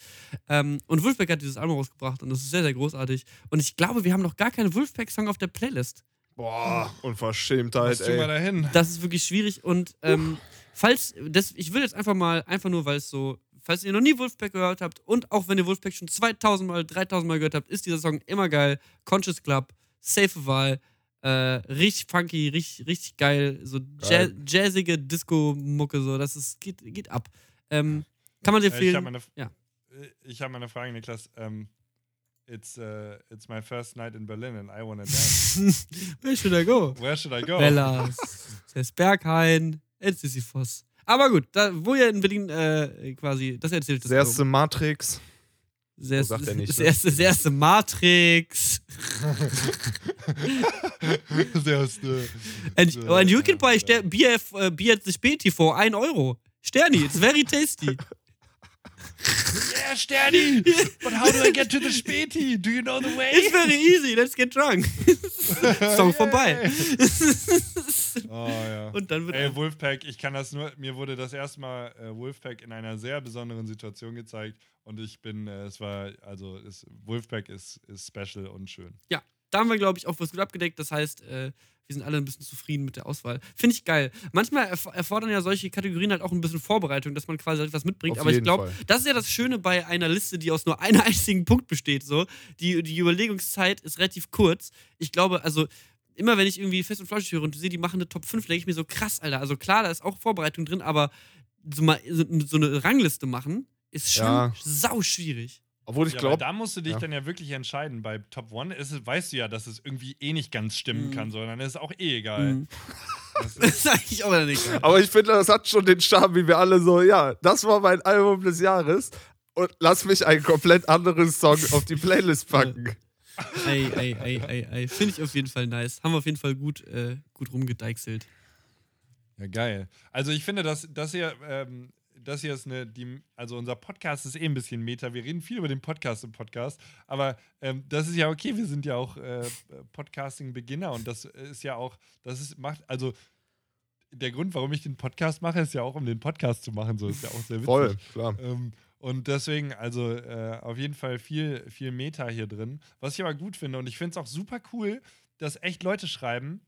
Ähm, und Wolfpack hat dieses Album rausgebracht und das ist sehr, sehr großartig. Und ich glaube, wir haben noch gar keinen Wolfpack-Song auf der Playlist.
Boah, Unverschämtheit,
Was tun wir
ey.
da hin?
Das ist wirklich schwierig und ähm, falls, das, ich will jetzt einfach mal, einfach nur, weil es so, falls ihr noch nie Wolfpack gehört habt und auch wenn ihr Wolfpack schon 2000 Mal, 3000 Mal gehört habt, ist dieser Song immer geil. Conscious Club, safe Wahl, äh, richtig funky, richtig, richtig geil, so ja,
Geil.
jazzige Disco-Mucke, so, das ist, geht, geht ab. Ähm, kann man dir
Äh, ich habe eine,
Ja.
äh, ich hab eine Frage, Niklas. Ähm, it's, uh, it's my first night in Berlin and I wanna dance.
Where should I go?
Where should I go?
Bellas, das ist Berghain, ist Sisyphos. Aber gut, da, wo ihr in Berlin äh, quasi, das erzählt das
Das erste Matrix.
Sehr,
So sagt er nicht,
das,
ne?
erste, das erste Matrix.
das erste.
And,
So,
and you can buy. Ster beer, f- uh, beer at the Späti for 1 Euro. Sterni, it's very tasty.
Yeah, Sterni! But how do I get to the Späti? Do you know the way?
It's very easy, let's get drunk. Song vorbei.
Oh ja.
Und dann wird.
Ey, Wolfpack, ich kann das nur, mir wurde das erste Mal äh, Wolfpack in einer sehr besonderen Situation gezeigt und ich bin, äh, es war, also es, Wolfpack ist, ist special und schön.
ja, da haben wir, glaube ich, auch was gut abgedeckt. Das heißt, äh, wir sind alle ein bisschen zufrieden mit der Auswahl. Finde ich geil. Manchmal erf erfordern ja solche Kategorien halt auch ein bisschen Vorbereitung, dass man quasi etwas mitbringt.
Auf
Aber ich glaube, das ist ja das Schöne bei einer Liste, die aus nur einem einzigen Punkt besteht. So. Die, die Überlegungszeit ist relativ kurz. Ich glaube, also immer wenn ich irgendwie fest und flauschig höre und sehe, die machen eine Top 5, denke ich mir so krass, Alter. Also klar, da ist auch Vorbereitung drin, aber so, mal, so, so eine Rangliste machen ist schon
Ja.
sau schwierig.
Obwohl ich
ja, aber
glaube,
da musst du dich
ja.
dann ja wirklich entscheiden. Bei Top One ist es, weißt du ja, dass es irgendwie eh nicht ganz stimmen
Mhm.
kann, sondern ist auch eh egal.
Mhm.
Das
Das
ist,
eigentlich auch nicht.
aber ich finde, das hat schon den Charme, wie wir alle so, ja, das war mein Album des Jahres und lass mich einen komplett anderen Song auf die Playlist packen.
Ey, ey, ey, ey, ey. Finde ich auf jeden Fall nice. Haben wir auf jeden Fall gut, äh, gut rumgedeichselt.
ja, geil. Also ich finde, dass, dass ihr, ähm, das hier ist eine, die, also unser Podcast ist eh ein bisschen Meta. Wir reden viel über den Podcast im Podcast, aber ähm, das ist ja okay. Wir sind ja auch äh, Podcasting-Beginner und das ist ja auch, das ist, macht, also der Grund, warum ich den Podcast mache, ist ja auch, um den Podcast zu machen. So ist ja auch sehr witzig.
Voll, klar.
Ähm, und deswegen, also äh, auf jeden Fall viel, viel Meta hier drin. Was ich aber gut finde, und ich finde es auch super cool, dass echt Leute schreiben,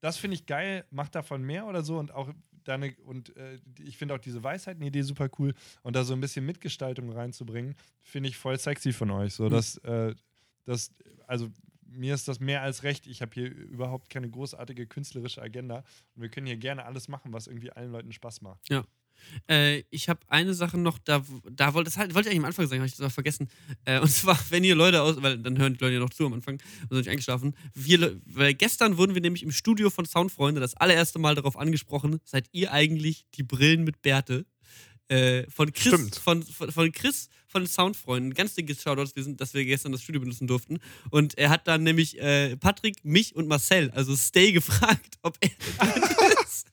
das finde ich geil, macht davon mehr oder so und auch deine, und äh, ich finde auch diese Weisheiten-Idee super cool und da so ein bisschen Mitgestaltung reinzubringen, finde ich voll sexy von euch. So, dass, äh, das, also mir ist das mehr als recht. Ich habe hier überhaupt keine großartige künstlerische Agenda und wir können hier gerne alles machen, was irgendwie allen Leuten Spaß macht.
Äh, ich habe eine Sache noch, da, da wollte, das halt, wollte ich eigentlich am Anfang sagen, habe ich das noch vergessen. Äh, und zwar, wenn ihr Leute aus, weil dann hören die Leute ja noch zu am Anfang und sind nicht eingeschlafen. Wir, weil gestern wurden wir nämlich im Studio von Soundfreunde das allererste Mal darauf angesprochen, seid ihr eigentlich die Brillen mit Bärte? Äh, von Chris,
Stimmt.
von, von, von Chris von den Soundfreunden, ganz dickes Shoutouts, wir sind, dass wir gestern das Studio benutzen durften. Und er hat dann nämlich äh, Patrick, mich und Marcel, also Stay, gefragt, ob er ist.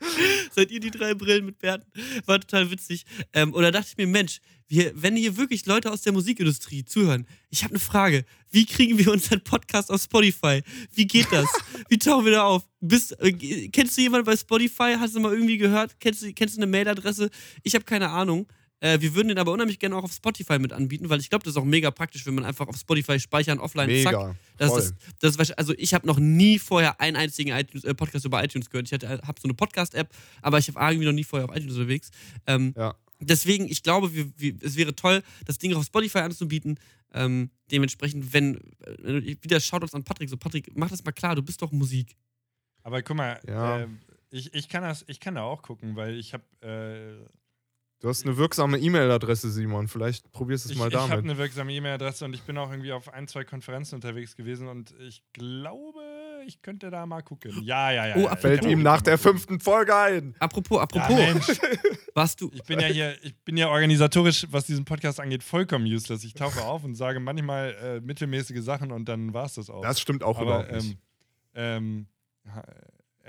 Seid ihr die drei Brillen mit Bärten? War total witzig. Ähm, und da dachte ich mir, Mensch, wir, wenn hier wirklich Leute aus der Musikindustrie zuhören, ich habe eine Frage. Wie kriegen wir unseren Podcast auf Spotify? Wie geht das? Wie tauchen wir da auf? Bist, äh, kennst du jemanden bei Spotify? Hast du mal irgendwie gehört? Kennst du, kennst du eine Mailadresse? Ich habe keine Ahnung. Äh, wir würden den aber unheimlich gerne auch auf Spotify mit anbieten, weil ich glaube, das ist auch mega praktisch, wenn man einfach auf Spotify speichern, offline, zack.
Mega.
Das
voll.
ist, das ist, wahrscheinlich- also ich habe noch nie vorher einen einzigen iTunes, äh, Podcast über iTunes gehört. Ich habe so eine Podcast-App, aber ich habe irgendwie noch nie vorher auf iTunes unterwegs. Ähm,
Ja.
Deswegen, ich glaube, wir, wir, es wäre toll, das Ding auf Spotify anzubieten. Ähm, dementsprechend, wenn, äh, wieder Shoutouts an Patrick, so Patrick, mach das mal klar, du bist doch Musik.
Aber guck mal,
Ja.
äh, ich, ich, kann das, ich kann da auch gucken, weil ich habe äh,
Du hast eine wirksame E-Mail-Adresse, Simon. Vielleicht probierst du es
ich,
mal
ich habe
damit.
eine wirksame E-Mail-Adresse und ich bin auch irgendwie auf ein, zwei Konferenzen unterwegs gewesen und ich glaube, ich könnte da mal gucken. Ja, ja, ja.
Oh,
ja,
Fällt ihm nach der fünften Folge ein.
Apropos,
Ja,
apropos,
Mensch,
warst du.
ich bin ja hier, ich bin ja organisatorisch, was diesen Podcast angeht, vollkommen useless. Ich tauche auf und sage manchmal äh, mittelmäßige Sachen und dann war es das auch.
Das stimmt auch
aber
überhaupt nicht.
ähm, ähm,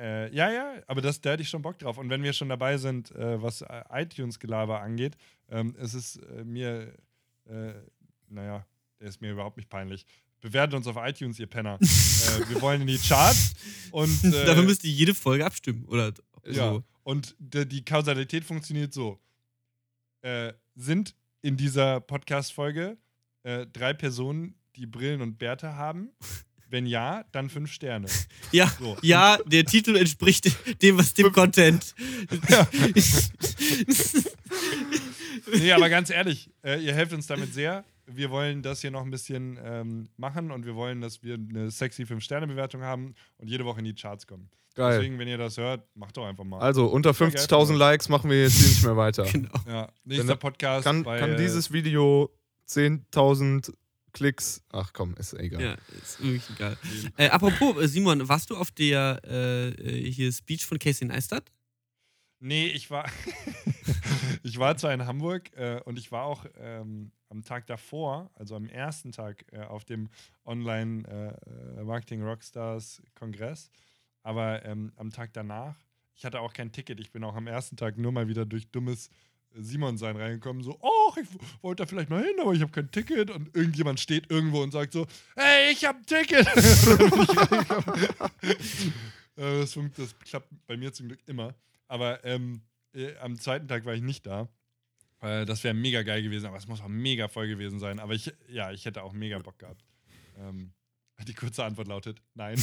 äh, ja, ja, aber das, da hätte ich schon Bock drauf. Und wenn wir schon dabei sind, äh, was äh, iTunes-Gelaber angeht, ähm, es ist äh, mir, äh, naja, der ist mir überhaupt nicht peinlich. Bewertet uns auf iTunes, ihr Penner. äh, wir wollen in die Charts und
Dafür müsst ihr jede Folge abstimmen, oder
ja,
so.
und die, Kausalität funktioniert so. Sind in dieser Podcast-Folge drei Personen, die Brillen und Bärte haben? Wenn ja, dann fünf Sterne.
Ja,
So.
ja, der Titel entspricht dem, was dem Content.
Nee, aber ganz ehrlich, äh, ihr helft uns damit sehr. Wir wollen das hier noch ein bisschen ähm, machen und wir wollen, dass wir eine sexy 5-Sterne-Bewertung haben und jede Woche in die Charts kommen.
Geil.
Deswegen, wenn ihr das hört, macht doch einfach mal.
Also, unter
Voll geil
50.000
von
Likes machen wir jetzt hier nicht mehr weiter.
genau.
ja, nächster Podcast.
Kann,
bei,
kann
äh,
dieses Video 10.000 Klicks. Ach komm, ist egal.
Ja, ist wirklich egal. Äh, apropos, äh, Simon, warst du auf der äh, äh, hier Speech von Casey Neistat?
Nee, ich war, ich war zwar in Hamburg äh, und ich war auch ähm, am Tag davor, also am ersten Tag äh, auf dem Online Marketing Rockstars Kongress, aber ähm, am Tag danach, ich hatte auch kein Ticket, ich bin auch am ersten Tag nur mal wieder durch dummes Simon sein reingekommen, so, oh, ich wollte da vielleicht mal hin, aber ich habe kein Ticket und irgendjemand steht irgendwo und sagt so, hey, ich habe ein Ticket. Das, das klappt bei mir zum Glück immer. Aber ähm, äh, am zweiten Tag war ich nicht da. Äh, das wäre mega geil gewesen, aber es muss auch mega voll gewesen sein. Aber ich, ja, ich hätte auch mega Bock gehabt. Ähm, die kurze Antwort lautet nein.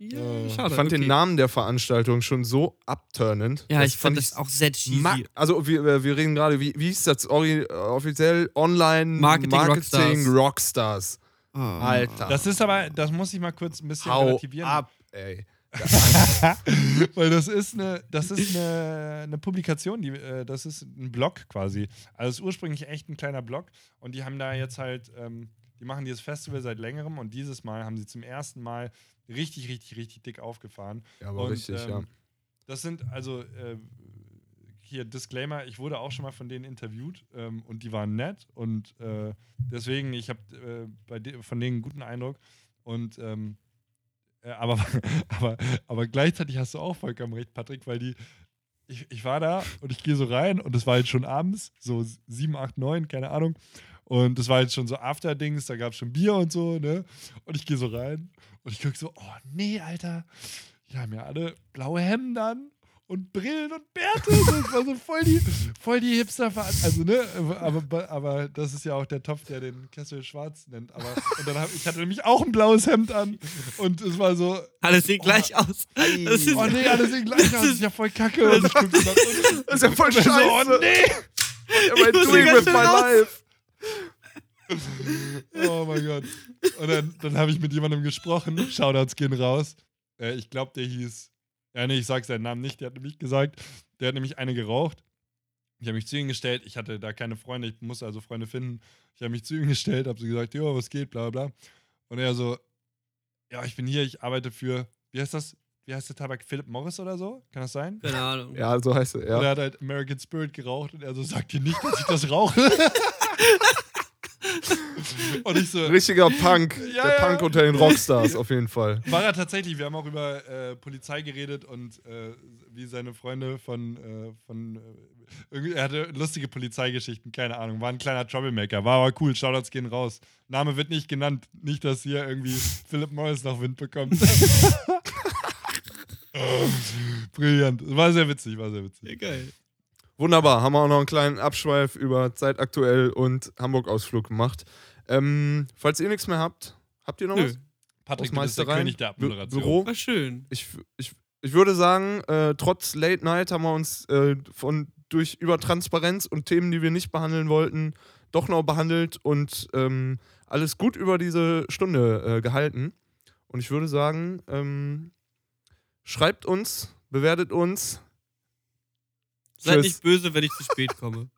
Ja,
Äh,
schade.
Ich fand den
okay.
Namen der Veranstaltung schon so abturnend.
Ja,
Das
ich fand das auch sehr cheesy.
Also wir, äh, wir reden gerade, wie, wie hieß das offiziell? Online
Marketing
Marketing
Rockstars.
Rockstars.
Oh.
Alter.
Das ist aber, das muss ich mal kurz ein bisschen
Hau
relativieren.
ab, ey.
Weil das ist eine, das ist eine, eine Publikation, die, äh, das ist ein Blog quasi. Also es ist ursprünglich echt ein kleiner Blog und die haben da jetzt halt, ähm, die machen dieses Festival seit längerem und dieses Mal haben sie zum ersten Mal richtig, richtig, richtig dick aufgefahren.
Ja, aber
und,
richtig, ja.
ähm, Das sind also äh, hier Disclaimer, ich wurde auch schon mal von denen interviewt ähm, und die waren nett und äh, deswegen, ich habe äh, de von denen einen guten Eindruck und ähm, äh, aber, aber, aber gleichzeitig hast du auch vollkommen recht, Patrick, weil die ich, ich war da und ich gehe so rein und es war halt schon abends, so 7, 8, 9, keine Ahnung. Und das war jetzt schon so After-Dings, da gab es schon Bier und so, ne? Und ich gehe so rein und ich gucke so, oh nee, Alter, die haben ja alle blaue Hemden an und Brillen und Bärte. Das war so voll die, voll die hipster Also, ne? Aber, aber das ist ja auch der Topf, der den Kessel schwarz nennt. Aber und dann hab, ich hatte nämlich auch ein blaues Hemd an und es war so,
Alles sieht gleich aus. Das ist,
oh nee, alles sehen gleich aus, das ist ja voll kacke. Und ich guck so.
Das ist ja voll
So,
scheiße.
oh nee.
Am I doing with my life?
Oh mein Gott. Und dann, dann habe ich mit jemandem gesprochen. Shoutouts gehen raus. Äh, ich glaube, der hieß. Ja, nee, ich sag seinen Namen nicht. Der hat nämlich gesagt, der hat nämlich eine geraucht. Ich habe mich zu ihm gestellt. Ich hatte da keine Freunde. Ich musste also Freunde finden. Ich habe mich zu ihm gestellt, habe so gesagt, jo, was geht, bla bla. Und er so, ja, ich bin hier, ich arbeite für, wie heißt das? Wie heißt der Tabak? Philip Morris oder so? Kann das sein?
keine Ahnung.
Ja, so heißt er,
Und
ja.
er hat halt American Spirit geraucht und er so, sagt dir nicht, dass ich das rauche. und ich so,
Richtiger Punk.
Ja,
der
ja.
Punk unter den Rockstars, auf jeden Fall.
War er tatsächlich. Wir haben auch über äh, Polizei geredet und äh, wie seine Freunde von, äh, von äh, er hatte lustige Polizeigeschichten, keine Ahnung. War ein kleiner Troublemaker, war aber cool. Shoutouts gehen raus. Name wird nicht genannt. Nicht, dass hier irgendwie Philip Morris noch Wind bekommt. Brillant. War sehr witzig, war sehr witzig.
Ja, geil.
Wunderbar, haben wir auch noch einen kleinen Abschweif über Zeit aktuell und Hamburg-Ausflug gemacht. Ähm, falls ihr nichts mehr habt, habt ihr noch
Nö.
was?
Patrick, bist der
Meisterei?
König der Abmoderation.
Büro?
War schön.
Ich, ich, ich würde sagen, äh, trotz Late Night haben wir uns äh, von, durch über Transparenz und Themen, die wir nicht behandeln wollten, doch noch behandelt und ähm, alles gut über diese Stunde äh, gehalten. Und ich würde sagen, ähm, schreibt uns, bewertet uns.
Seid
Tschüss.
nicht böse, wenn ich zu spät komme.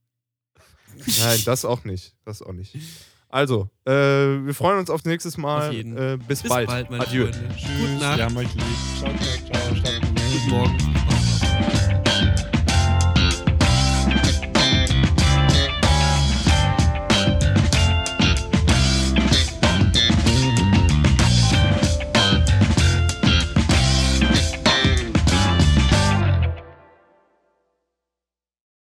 Nein, das auch nicht. Das auch nicht. Also, äh, wir freuen uns auf nächstes Mal.
Auf jeden.
Äh, bis,
Bis
bald.
bald, meine
Adieu.
Freunde.
Tschüss,
Gute Nacht.
wir haben euch lieb. Ciao, ciao, ciao. ciao.
Guten Morgen.